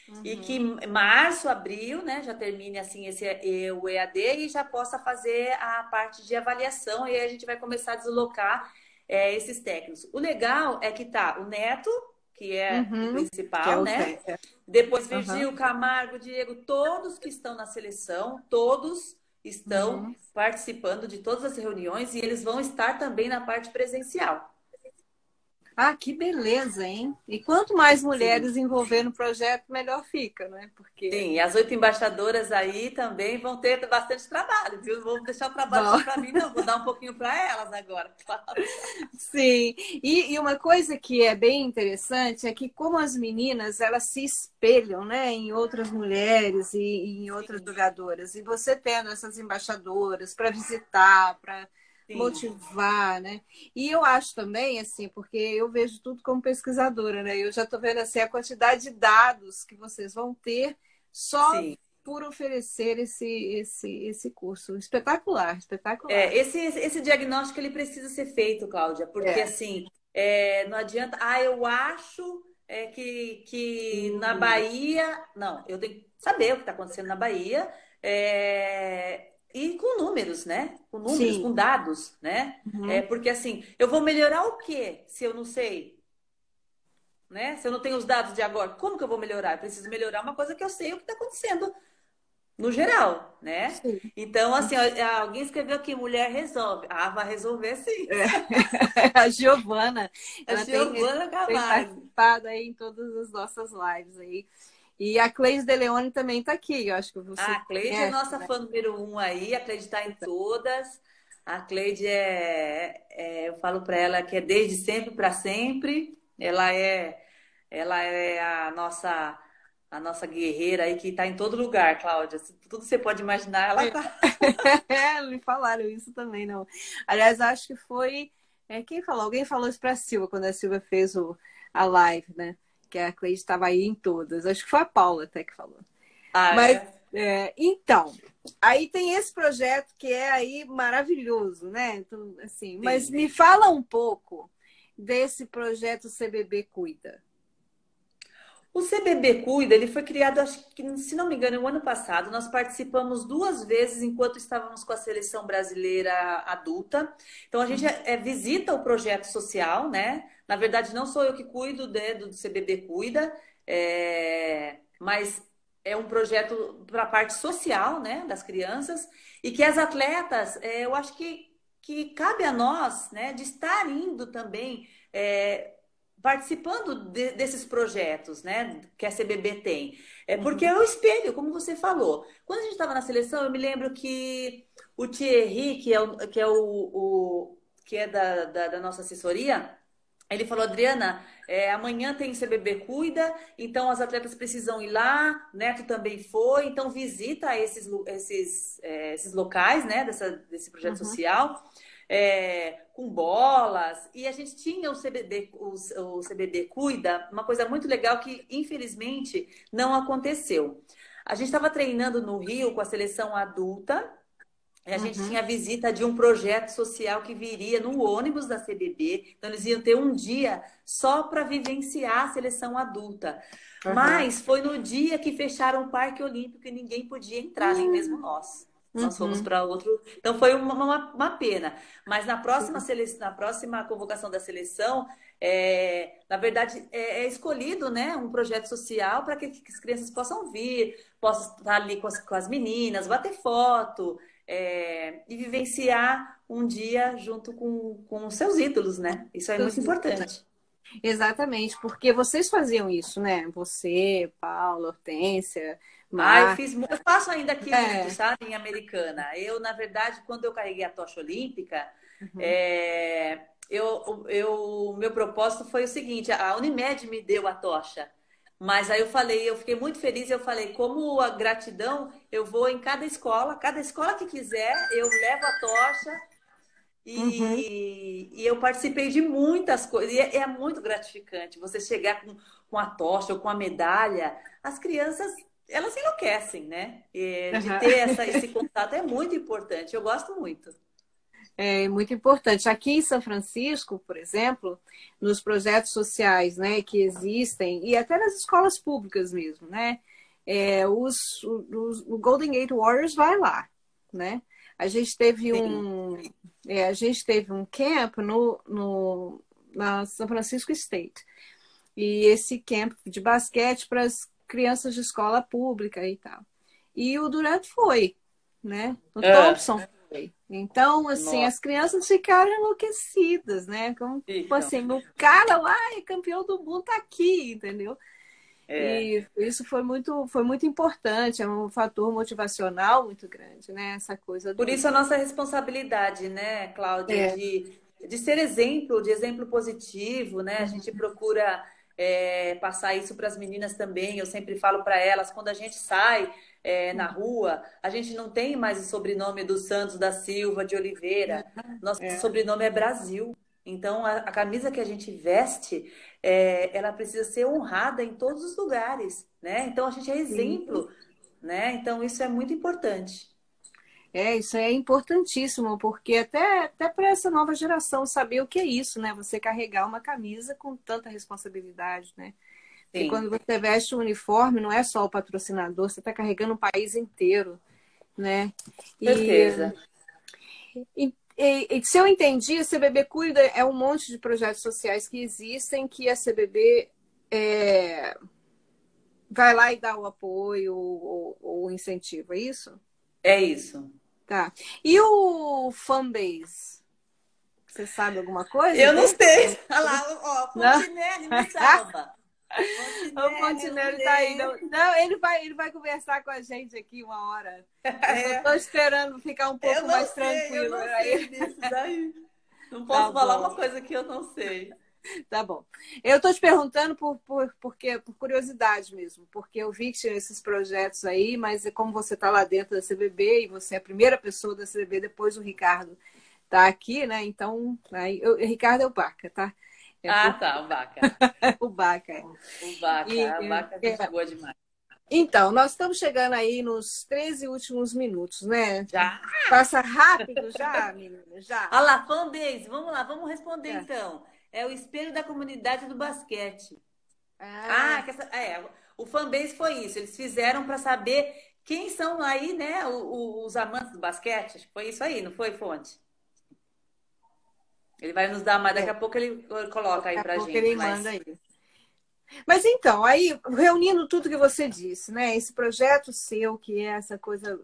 uhum. e que março, abril, né, já termine assim esse o EAD e já possa fazer a parte de avaliação e aí a gente vai começar a deslocar é, esses técnicos. O legal é que tá o Neto que é uhum, o principal, é né? É. Depois Virgil, uhum. Camargo, Diego, todos que estão na seleção, todos estão uhum. participando de todas as reuniões e eles vão estar também na parte presencial. Ah, que beleza, hein? E quanto mais mulheres Sim. envolver no projeto, melhor fica, né? Porque... Sim, e as oito embaixadoras aí também vão ter bastante trabalho, viu? Vou deixar o trabalho para mim, não, vou dar um pouquinho para elas agora, <laughs> claro. Sim, e, e, uma coisa que é bem interessante é que como as meninas, elas se espelham, né, em outras mulheres e, e em outras Sim. jogadoras, e você tendo essas embaixadoras para visitar, para Sim. motivar, né? E eu acho também, assim, porque eu vejo tudo como pesquisadora, né? Eu já estou vendo assim a quantidade de dados que vocês vão ter só Sim. por oferecer esse, esse, esse curso. Espetacular, espetacular. É, esse, esse diagnóstico ele precisa ser feito, Cláudia, porque é. assim, é, não adianta, ah, eu acho é, que, que na Bahia. Não, eu tenho que saber o que está acontecendo na Bahia. É, e com números, né? Com números, Sim. com dados, né? Uhum. É, porque assim, eu vou melhorar o quê se eu não sei? Né? Se eu não tenho os dados de agora, como que eu vou melhorar? Eu preciso melhorar uma coisa que eu sei o que está acontecendo no geral, né? Sim. Então, assim, alguém escreveu aqui, mulher resolve. Ah, vai resolver sim. É. <laughs> A Giovana. A Giovana tem, tem participado aí em todas as nossas lives aí. E a Cleide de Leone também está aqui, eu acho que você. Ah, a Cleide é conhece, é nossa né? fã número um aí, a Cleide está em todas. A Cleide é, é eu falo para ela que é desde sempre para sempre. Ela é, ela é a nossa a nossa guerreira aí que está em todo lugar, Cláudia. Tudo você pode imaginar, ela está. <laughs> é, me falaram isso também, não. Aliás, acho que foi. É, quem falou? Alguém falou isso para a Silva quando a Silva fez o, a live, né? Que a Cleide estava aí em todas. Acho que foi a Paula até que falou. Ah, Mas, é? É, então, aí tem esse projeto que é aí maravilhoso, né? Então, assim, sim, mas me fala um pouco desse projeto CBB Cuida. O CBB Cuida, ele foi criado, acho que, se não me engano, no ano passado. Nós participamos duas vezes enquanto estávamos com a seleção brasileira adulta. Então, a gente é, visita o projeto social, né? Na verdade, não sou eu que cuido né, do CBB Cuida, é... mas é um projeto para a parte social, né, das crianças, e que as atletas, é, eu acho que, que cabe a nós, né, de estar indo também. É, participando de, desses projetos, né, que a CBB tem. É porque é o espelho, como você falou. Quando a gente estava na seleção, eu me lembro que o Thierry, que é o, que é o, o que é da, da, da, nossa assessoria, ele falou, Adriana, é, amanhã tem CBB Cuida, então as atletas precisam ir lá, Neto também foi, então visita esses, esses, é, esses locais, né, dessa, desse projeto uhum. social é, com bolas. E a gente tinha o CBD, o, o CBD Cuida, uma coisa muito legal que, infelizmente, não aconteceu. A gente estava treinando no Rio com a seleção adulta, a gente uhum. tinha a visita de um projeto social que viria no ônibus da CBB. Então, eles iam ter um dia só para vivenciar a seleção adulta. Uhum. Mas foi no dia que fecharam o Parque Olímpico e ninguém podia entrar, nem mesmo nós. Nós fomos uhum. para outro. Então foi uma, uma, uma, pena. Mas na próxima, sele... na próxima convocação da seleção, é... na verdade, é, é, escolhido né, um projeto social para que, que, as crianças possam vir, possam estar ali com as, com as meninas, bater foto é... e vivenciar um dia junto com, com os seus ídolos, né? Isso é muito importante. Exatamente, porque vocês faziam isso, né? Você, Paula, Hortência, ah, eu fiz, eu faço ainda aqui é. muito, sabe, em Americana. Eu, na verdade, quando eu carreguei a tocha olímpica, uhum. é, eu, eu, meu propósito foi o seguinte: a Unimed me deu a tocha. Mas aí eu falei, eu fiquei muito feliz, eu falei, como a gratidão, eu vou em cada escola, cada escola que quiser, eu levo a tocha e, uhum. e eu participei de muitas coisas. E é, é, muito gratificante você chegar com, com a tocha ou com a medalha. As crianças elas enlouquecem, né? E de ter essa, <laughs> esse contato é muito importante. Eu gosto muito. É muito importante. Aqui em São Francisco, por exemplo, nos projetos sociais né, que existem, e até nas escolas públicas mesmo, né? É, os, os, o Golden Gate Warriors vai lá, né? A gente teve Sim. um é, a gente teve um camp no, no na São Francisco State e esse camp de basquete para as crianças de escola pública e tal. E o Durant foi, né? O é. Thompson foi. Então, assim, Nossa. as crianças ficaram enlouquecidas, né? Como, tipo assim, o cara lá é campeão do mundo tá aqui, entendeu? É. E isso foi muito, foi muito importante, é um fator motivacional muito grande, né? Essa coisa. Do... Por isso a nossa responsabilidade, né, Cláudia, é. de, de ser exemplo, de exemplo positivo, né? A gente procura é, passar isso para as meninas também. Eu sempre falo para elas, quando a gente sai é, na rua, a gente não tem mais o sobrenome do Santos da Silva de Oliveira. Nosso é. sobrenome é Brasil. Então, a, a, camisa que a gente veste, é, ela precisa ser honrada em todos os lugares, né? Então, a gente é exemplo, Sim. né? Então, isso é muito importante. É, isso é importantíssimo, porque até, até para essa nova geração saber o que é isso, né? Você carregar uma camisa com tanta responsabilidade, né? E quando você veste o uniforme, não é só o patrocinador, você está carregando o país inteiro, né? Certeza. E, e, e, se eu entendi, a CBB Cuida é um monte de projetos sociais que existem que a CBB é, vai lá e dá o apoio ou o incentivo, é isso? É isso. Tá. E o fanbase? Você sabe alguma coisa? Eu não sei. Olha lá, ó, Fontinelli me salva. <laughs> o Fontinelli tá aí. Não, não, ele, vai, ele vai conversar com a gente aqui uma hora. É. Tô esperando ficar um pouco mais sei, tranquilo. Eu não disso daí. <laughs> Não posso tá falar uma coisa que eu não sei. Tá bom. Eu estou te perguntando por, por, porque, por curiosidade mesmo, porque eu vi que tinha esses projetos aí, mas é como você está lá dentro da CBB e você é a primeira pessoa da CBB depois do Ricardo tá aqui, né? Então, aí, eu, Ricardo é o Baca, tá? É ah, por... tá, o Baca. <laughs> o Baca. É. O Baca, e, o Baca é, é boa demais. Então, nós estamos chegando aí nos 13 últimos minutos, né? Já? Passa rápido já, menina, já. <laughs> Olha lá, fanbase, vamos lá, vamos responder é. então é o espelho da comunidade do basquete. Ah, ah essa, é, o fanbase foi isso. Eles fizeram para saber quem são aí, né, os, os amantes do basquete. Foi isso aí, não foi, Fonte? Ele vai nos dar, mas daqui a pouco ele coloca aí para gente. Ele mas... manda aí. Mas então, aí, reunindo tudo que você disse, né? Esse projeto seu, que é essa coisa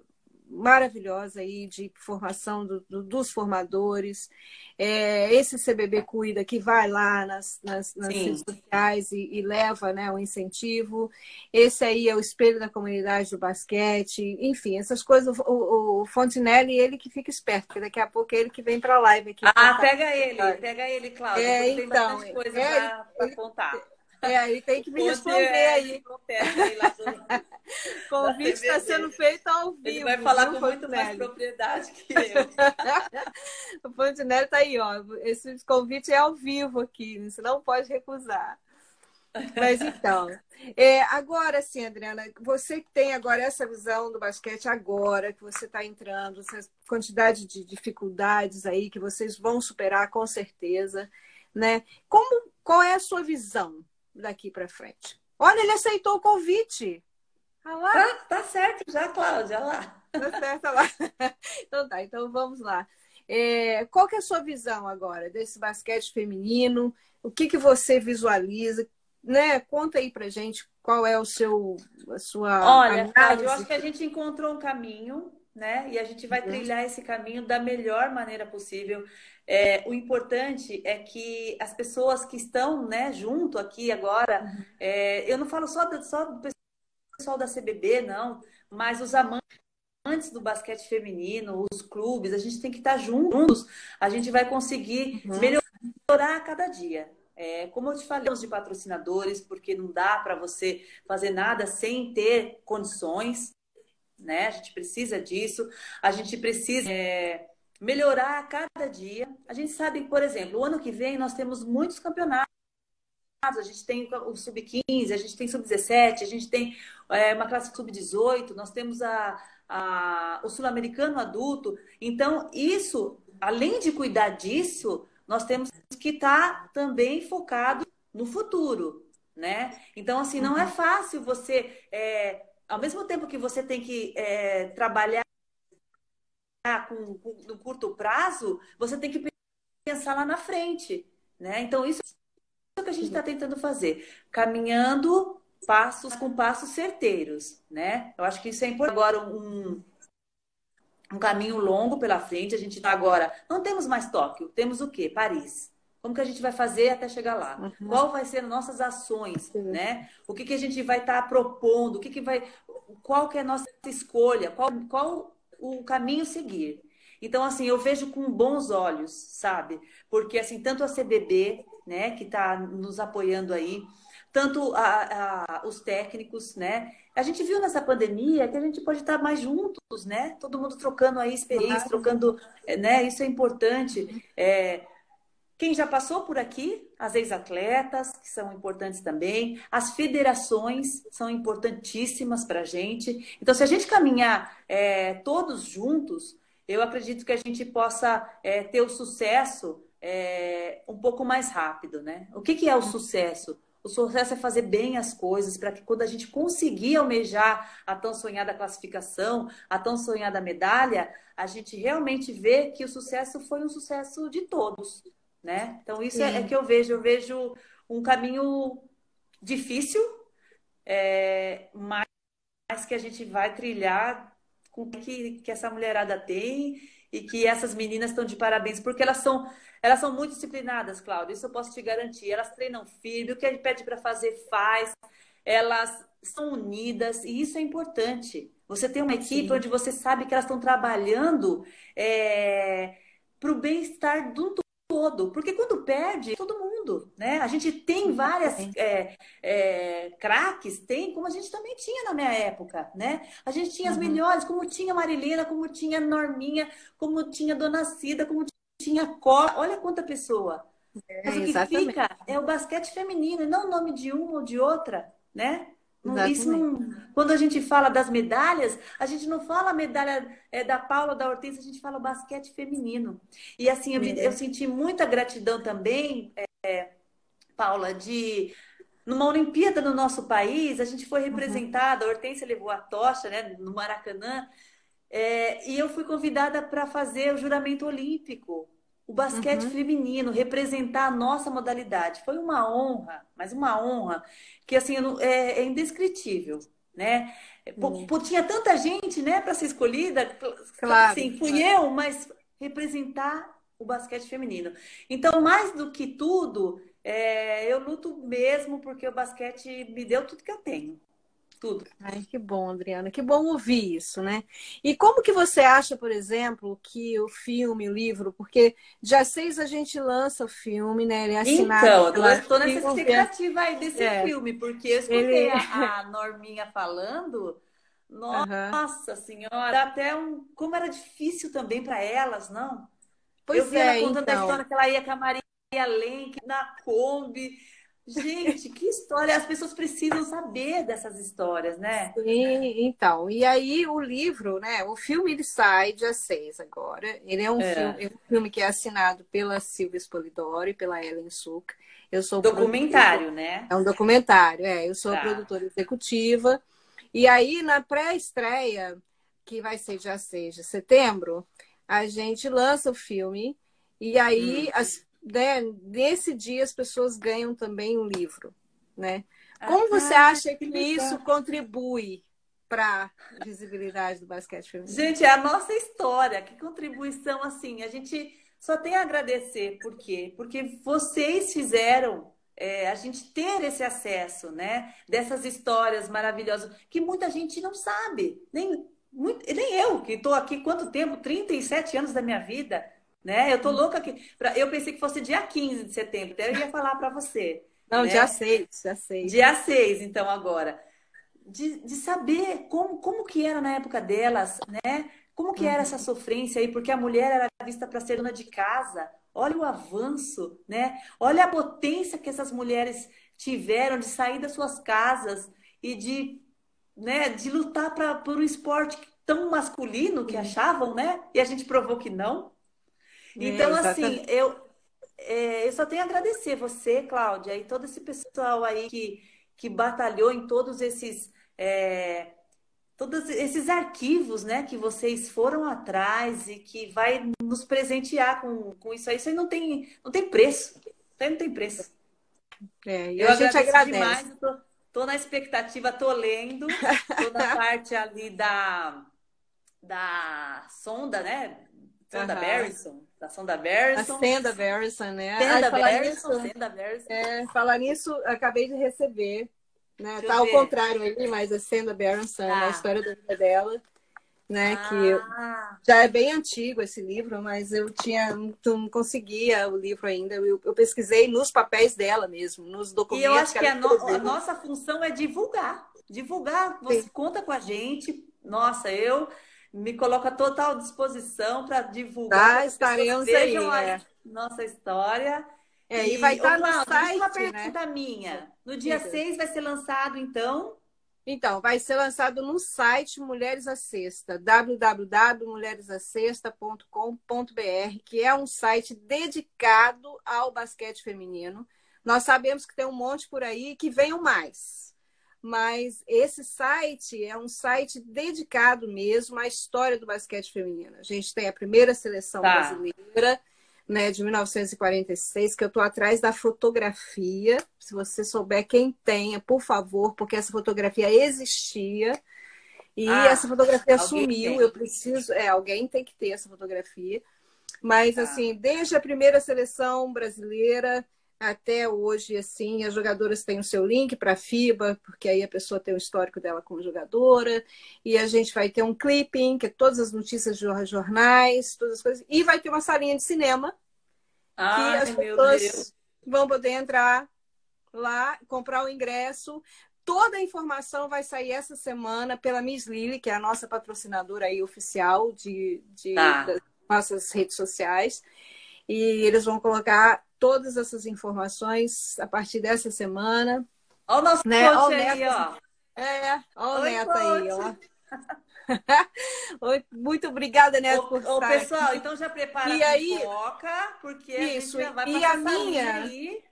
maravilhosa aí de formação do, do, dos formadores. É, esse CBB Cuida que vai lá nas, nas, nas redes sociais e, e, leva né, o incentivo. Esse aí é o espelho da comunidade do basquete. Enfim, essas coisas. O, o Fontinelli, ele que fica esperto, porque daqui a pouco é ele que vem para a live aqui. Ah, pega ele, pega ele, Cláudia. É, então, tem coisa é, para contar. É, ele tem que me responder é, aí. O <laughs> convite está sendo feito ao vivo. Ele vai falar com muito mais propriedade que <laughs> eu. o Fontenelle está aí, ó. Esse convite é ao vivo aqui, você não pode recusar. Mas então, é, agora sim, Adriana, você que tem agora essa visão do basquete agora, que você está entrando, essa quantidade de dificuldades aí que vocês vão superar com certeza, né? Como, qual é a sua visão daqui para frente. Olha, ele aceitou o convite. Ah lá. Tá, tá certo já, Cláudia, lá. Tá certo lá. <laughs> Então tá, então vamos lá. É, qual que é a sua visão agora desse basquete feminino? O que, que você visualiza? Né? Conta aí pra gente qual é o seu, a sua. Olha, eu acho que a gente encontrou um caminho, né? E a gente vai uhum. trilhar esse caminho da melhor maneira possível. É, o importante é que as pessoas que estão né, junto aqui agora, é, eu não falo só do, só do pessoal da CBB, não, mas os amantes do basquete feminino, os clubes, a gente tem que estar juntos, a gente vai conseguir uhum. melhorar a cada dia. É, como eu te falei, de patrocinadores, porque não dá para você fazer nada sem ter condições, né? A gente precisa disso, a gente precisa. É, melhorar a cada dia. A gente sabe, por exemplo, o ano que vem nós temos muitos campeonatos. A gente tem o sub-15, a gente tem sub-17, a gente tem é, uma classe sub-18, nós temos a, a, o sul-americano adulto. Então, isso, além de cuidar disso, nós temos que estar tá também focado no futuro, né? Então, assim, não é uhum. fácil você, é, ao mesmo tempo que você tem que é, trabalhar com, com, no curto prazo, você tem que pensar lá na frente, né? Então, isso é o que a gente está tentando fazer, caminhando passos com passos certeiros, né? Eu acho que isso é importante. Agora, um, um caminho longo pela frente, a gente está agora, não temos mais Tóquio, temos o quê? Paris. Como que a gente vai fazer até chegar lá? Uhum. Qual vai ser nossas ações, Sim. né? O que, que a gente vai estar tá propondo? O que, que vai, qual que é a nossa escolha? Qual, qual o caminho seguir. Então, assim, eu vejo com bons olhos, sabe? Porque, assim, tanto a CBB, né, que está nos apoiando aí, tanto a, a, os técnicos, né? A gente viu nessa pandemia que a gente pode estar mais juntos, né? Todo mundo trocando aí experiência, trocando, né? Isso é importante. É, quem já passou por aqui, as ex-atletas, que são importantes também, as federações são importantíssimas para a gente. Então, se a gente caminhar é, todos juntos, eu acredito que a gente possa é, ter o sucesso é, um pouco mais rápido, né? O que, que é o sucesso? O sucesso é fazer bem as coisas para que quando a gente conseguir almejar a tão sonhada classificação, a tão sonhada medalha, a gente realmente vê que o sucesso foi um sucesso de todos né? Então isso é, é, que eu vejo, eu vejo um caminho difícil, é, mas que a gente vai trilhar com o que, que essa mulherada tem e que essas meninas estão de parabéns, porque elas são, elas são muito disciplinadas, Cláudia, isso eu posso te garantir. Elas treinam firme, o que a gente pede para fazer, faz. Elas são unidas e isso é importante. Você tem uma equipe Sim. onde você sabe que elas estão trabalhando é, para o bem-estar do todo, porque quando perde, todo mundo, né? A gente tem várias é, é, craques, tem, como a gente também tinha na minha época, né? A gente tinha as uhum. melhores, como tinha Marilena, como tinha Norminha, como tinha Dona Cida, como tinha Có, olha quanta pessoa. É, Mas o que exatamente. fica é o basquete feminino, e não o nome de uma ou de outra, né? Isso não, quando a gente fala das medalhas, a gente não fala a medalha é, da Paula, da Hortência, a gente fala basquete feminino. E assim, eu, eu senti muita gratidão também, é, Paula, de numa Olimpíada no nosso país, a gente foi representada, a Hortência levou a tocha né, no Maracanã, é, e eu fui convidada para fazer o juramento olímpico o basquete uhum. feminino, representar a nossa modalidade. Foi uma honra, mas uma honra, que assim, é, é indescritível, né? Uhum. tinha tanta gente, né, para ser escolhida, claro, assim, fui eu, mas representar o basquete feminino. Então, mais do que tudo, é, eu luto mesmo porque o basquete me deu tudo que eu tenho tudo. Ai, que bom, Adriana, que bom ouvir isso, né? E como que você acha, por exemplo, que o filme, o livro, porque dia 6 a gente lança o filme, né? Ele é assinado então, eu estou nessa expectativa aí desse é. filme, porque eu escutei Ele... a, <laughs> a Norminha falando. Nossa uhum. senhora, até um. Como era difícil também para elas, não? Pois eu vi é, ela contando então... a história que ela ia com a Maria Lenk na Kombi Gente, que história! As pessoas precisam saber dessas histórias, né? Sim, então. E aí o livro, né? O filme ele sai dia 6 agora. Ele é um, é. Filme, é um filme que é assinado pela Silvia Spolidori, pela Ellen Suk. Eu sou documentário, né? É um documentário, é. Eu sou tá. produtora executiva. E aí, na pré-estreia, que vai ser dia 6 de setembro, a gente lança o filme e aí, hum. as, né, nesse dia, as pessoas ganham também um livro, né? Como ah, você acha que, que isso contribui para a visibilidade do basquete feminino? Gente, é a nossa história. Que contribuição, assim, a gente só tem a agradecer. Por quê? Porque vocês fizeram é, a gente ter esse acesso, né? Dessas histórias maravilhosas que muita gente não sabe. Nem, muito, nem eu, que estou aqui quanto tempo? 37 anos da minha vida. Né? Eu tô louca aqui. Pra... Eu pensei que fosse dia 15 de setembro, até eu ia falar para você. Não, né? dia 6, dia 6. Dia 6, então, agora. De, de saber como, como que era na época delas, né? Como que era uhum. essa sofrência aí? Porque a mulher era vista para ser dona de casa. Olha o avanço, né? Olha a potência que essas mulheres tiveram de sair das suas casas e de, né, de lutar pra, por um esporte tão masculino que achavam, né? E a gente provou que não. É, então, é, assim, eu, é, eu só tenho a agradecer você, Cláudia, e todo esse pessoal aí que, que batalhou em todos esses. É, todos esses arquivos né, que vocês foram atrás e que vai nos presentear com, com isso aí. Isso aí não tem, não tem preço. Isso aí não tem preço. É, e eu a gente agradece. demais. Tô, tô, na expectativa, tô lendo. Tô na <laughs> parte ali da, da sonda, né? Sonda uhum. Barrison. Da Barrison. A Senda Barrison, né? Senda Barrison, Senda Barrison. É, falar nisso, acabei de receber né? tá ao contrário ali, mas a Senda Berenson, ah. a história da vida dela, né? Ah. Que já é bem antigo esse livro, mas eu tinha não conseguia o livro ainda. Eu, eu pesquisei nos papéis dela mesmo, nos documentos. E eu acho que, que a, no, a, nossa função é divulgar. Divulgar, você Sim. conta com a gente. Nossa, eu me coloco à total disposição para divulgar. Tá, estaremos aí. É. Nossa história é, e, e vai estar no site. Uma pergunta né? minha. No dia Isso. 6 vai ser lançado, então? Então, vai ser lançado no site Mulheres à Sexta, www.mulheresacesta.com.br, que é um site dedicado ao basquete feminino. Nós sabemos que tem um monte por aí que venham mais. Mas esse site é um site dedicado mesmo à história do basquete feminino. A gente tem a primeira seleção tá. brasileira, né, de 1946, que eu estou atrás da fotografia. Se você souber quem tenha, por favor, porque essa fotografia existia. E ah, essa fotografia sumiu. Eu preciso. É, alguém tem que ter essa fotografia. Mas, ah. assim, desde a primeira seleção brasileira até hoje, assim, as jogadoras têm o seu link para a FIBA, porque aí a pessoa tem o histórico dela como jogadora, e a gente vai ter um clipping, que é todas as notícias de jornais, todas as coisas, e vai ter uma salinha de cinema, Ai, que as pessoas Deus. vão poder entrar lá, comprar o ingresso. Toda a informação vai sair essa semana pela Miss Lily, que é a nossa patrocinadora aí oficial de, de tá. nossas redes sociais. E eles vão colocar todas essas informações a partir dessa semana. Olha o nosso né? coach aí, ó. É, olha o Neto aí, ó. <laughs> Oi, muito obrigada, Neto, ô, por ô, estar pessoal, aqui. então já prepara e a aí, pipoca, porque isso, a vai e a minha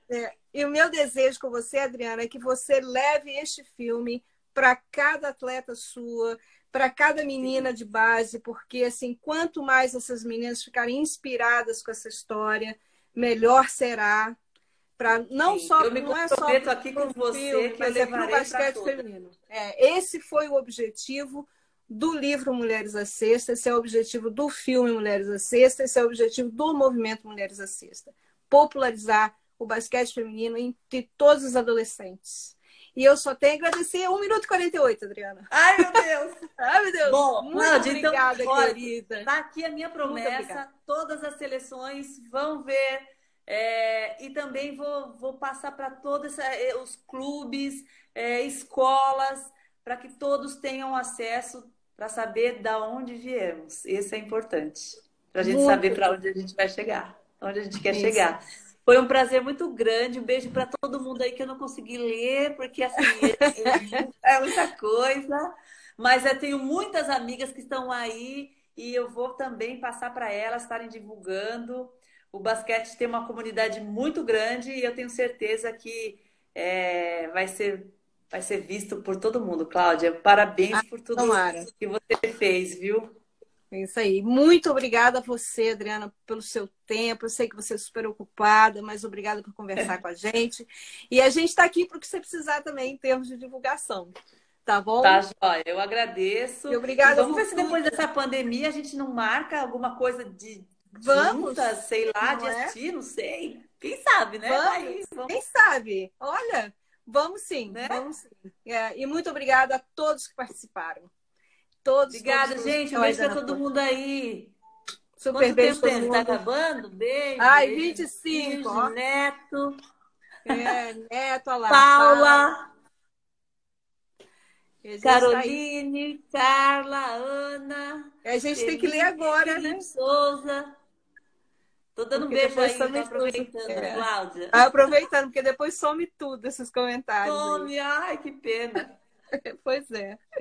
é, e o meu desejo com você, Adriana, é que você leve este filme para cada atleta sua, para cada menina de base, porque assim, quanto mais essas meninas ficarem inspiradas com essa história, melhor será para não Sim, só eu me não é só aqui com você filme, que mas é para o basquete feminino. É, esse foi o objetivo do livro Mulheres à Sexta, esse é o objetivo do filme Mulheres à Sexta, esse é o objetivo do movimento Mulheres à Sexta. Popularizar o basquete feminino entre todos os adolescentes. E eu só tenho a agradecer 1 minuto e 48, Adriana. Ai, meu Deus! <laughs> Ai, meu Deus! Bom, muito então, obrigada, então, querida. Está aqui a minha promessa. Todas as seleções vão ver. É, e também vou, vou passar para todos é, os clubes, é, escolas, para que todos tenham acesso para saber da onde viemos. Isso é importante. Para a gente muito saber para onde a gente vai chegar, onde a gente quer Isso. chegar. Foi um prazer muito grande. Um beijo para todo mundo aí que eu não consegui ler, porque assim, é, é muita coisa. Mas eu tenho muitas amigas que estão aí e eu vou também passar para elas estarem divulgando. O basquete tem uma comunidade muito grande e eu tenho certeza que é, vai ser vai ser visto por todo mundo, Cláudia. Parabéns ah, por tudo tomara. que você fez, viu? É isso aí. Muito obrigada a você, Adriana, pelo seu tempo. Eu sei que você é super ocupada, mas obrigada por conversar com a gente. E a gente está aqui para o que você precisar também em termos de divulgação. Tá bom? Tá, joia. Eu agradeço. E obrigada. E vamos ver se depois dessa pandemia a gente não marca alguma coisa de vamos, juntas, sei lá, de é? assistir, não sei. Quem sabe, né? Vamos. Aí, vamos. Quem sabe? Olha, Vamos sim, né? vamos sim. É, e muito obrigada a todos que participaram. Todos. Obrigada, todos, gente. Um beijo para todo mundo aí. Super Quanto beijo tempo tem? Tá acabando? Beijo. Ai, beijo. 25. Beijo, ó. Neto. É, Neto, olha lá. Paula. Caroline, Carla, Ana. A gente Felipe, tem que ler agora, Felipe né? Souza. Tô dando porque um beijo aí, tô aproveitando, é. Cláudia. Ah, aproveitando, porque depois some tudo esses comentários. Some, ai, que pena. <laughs> pois é.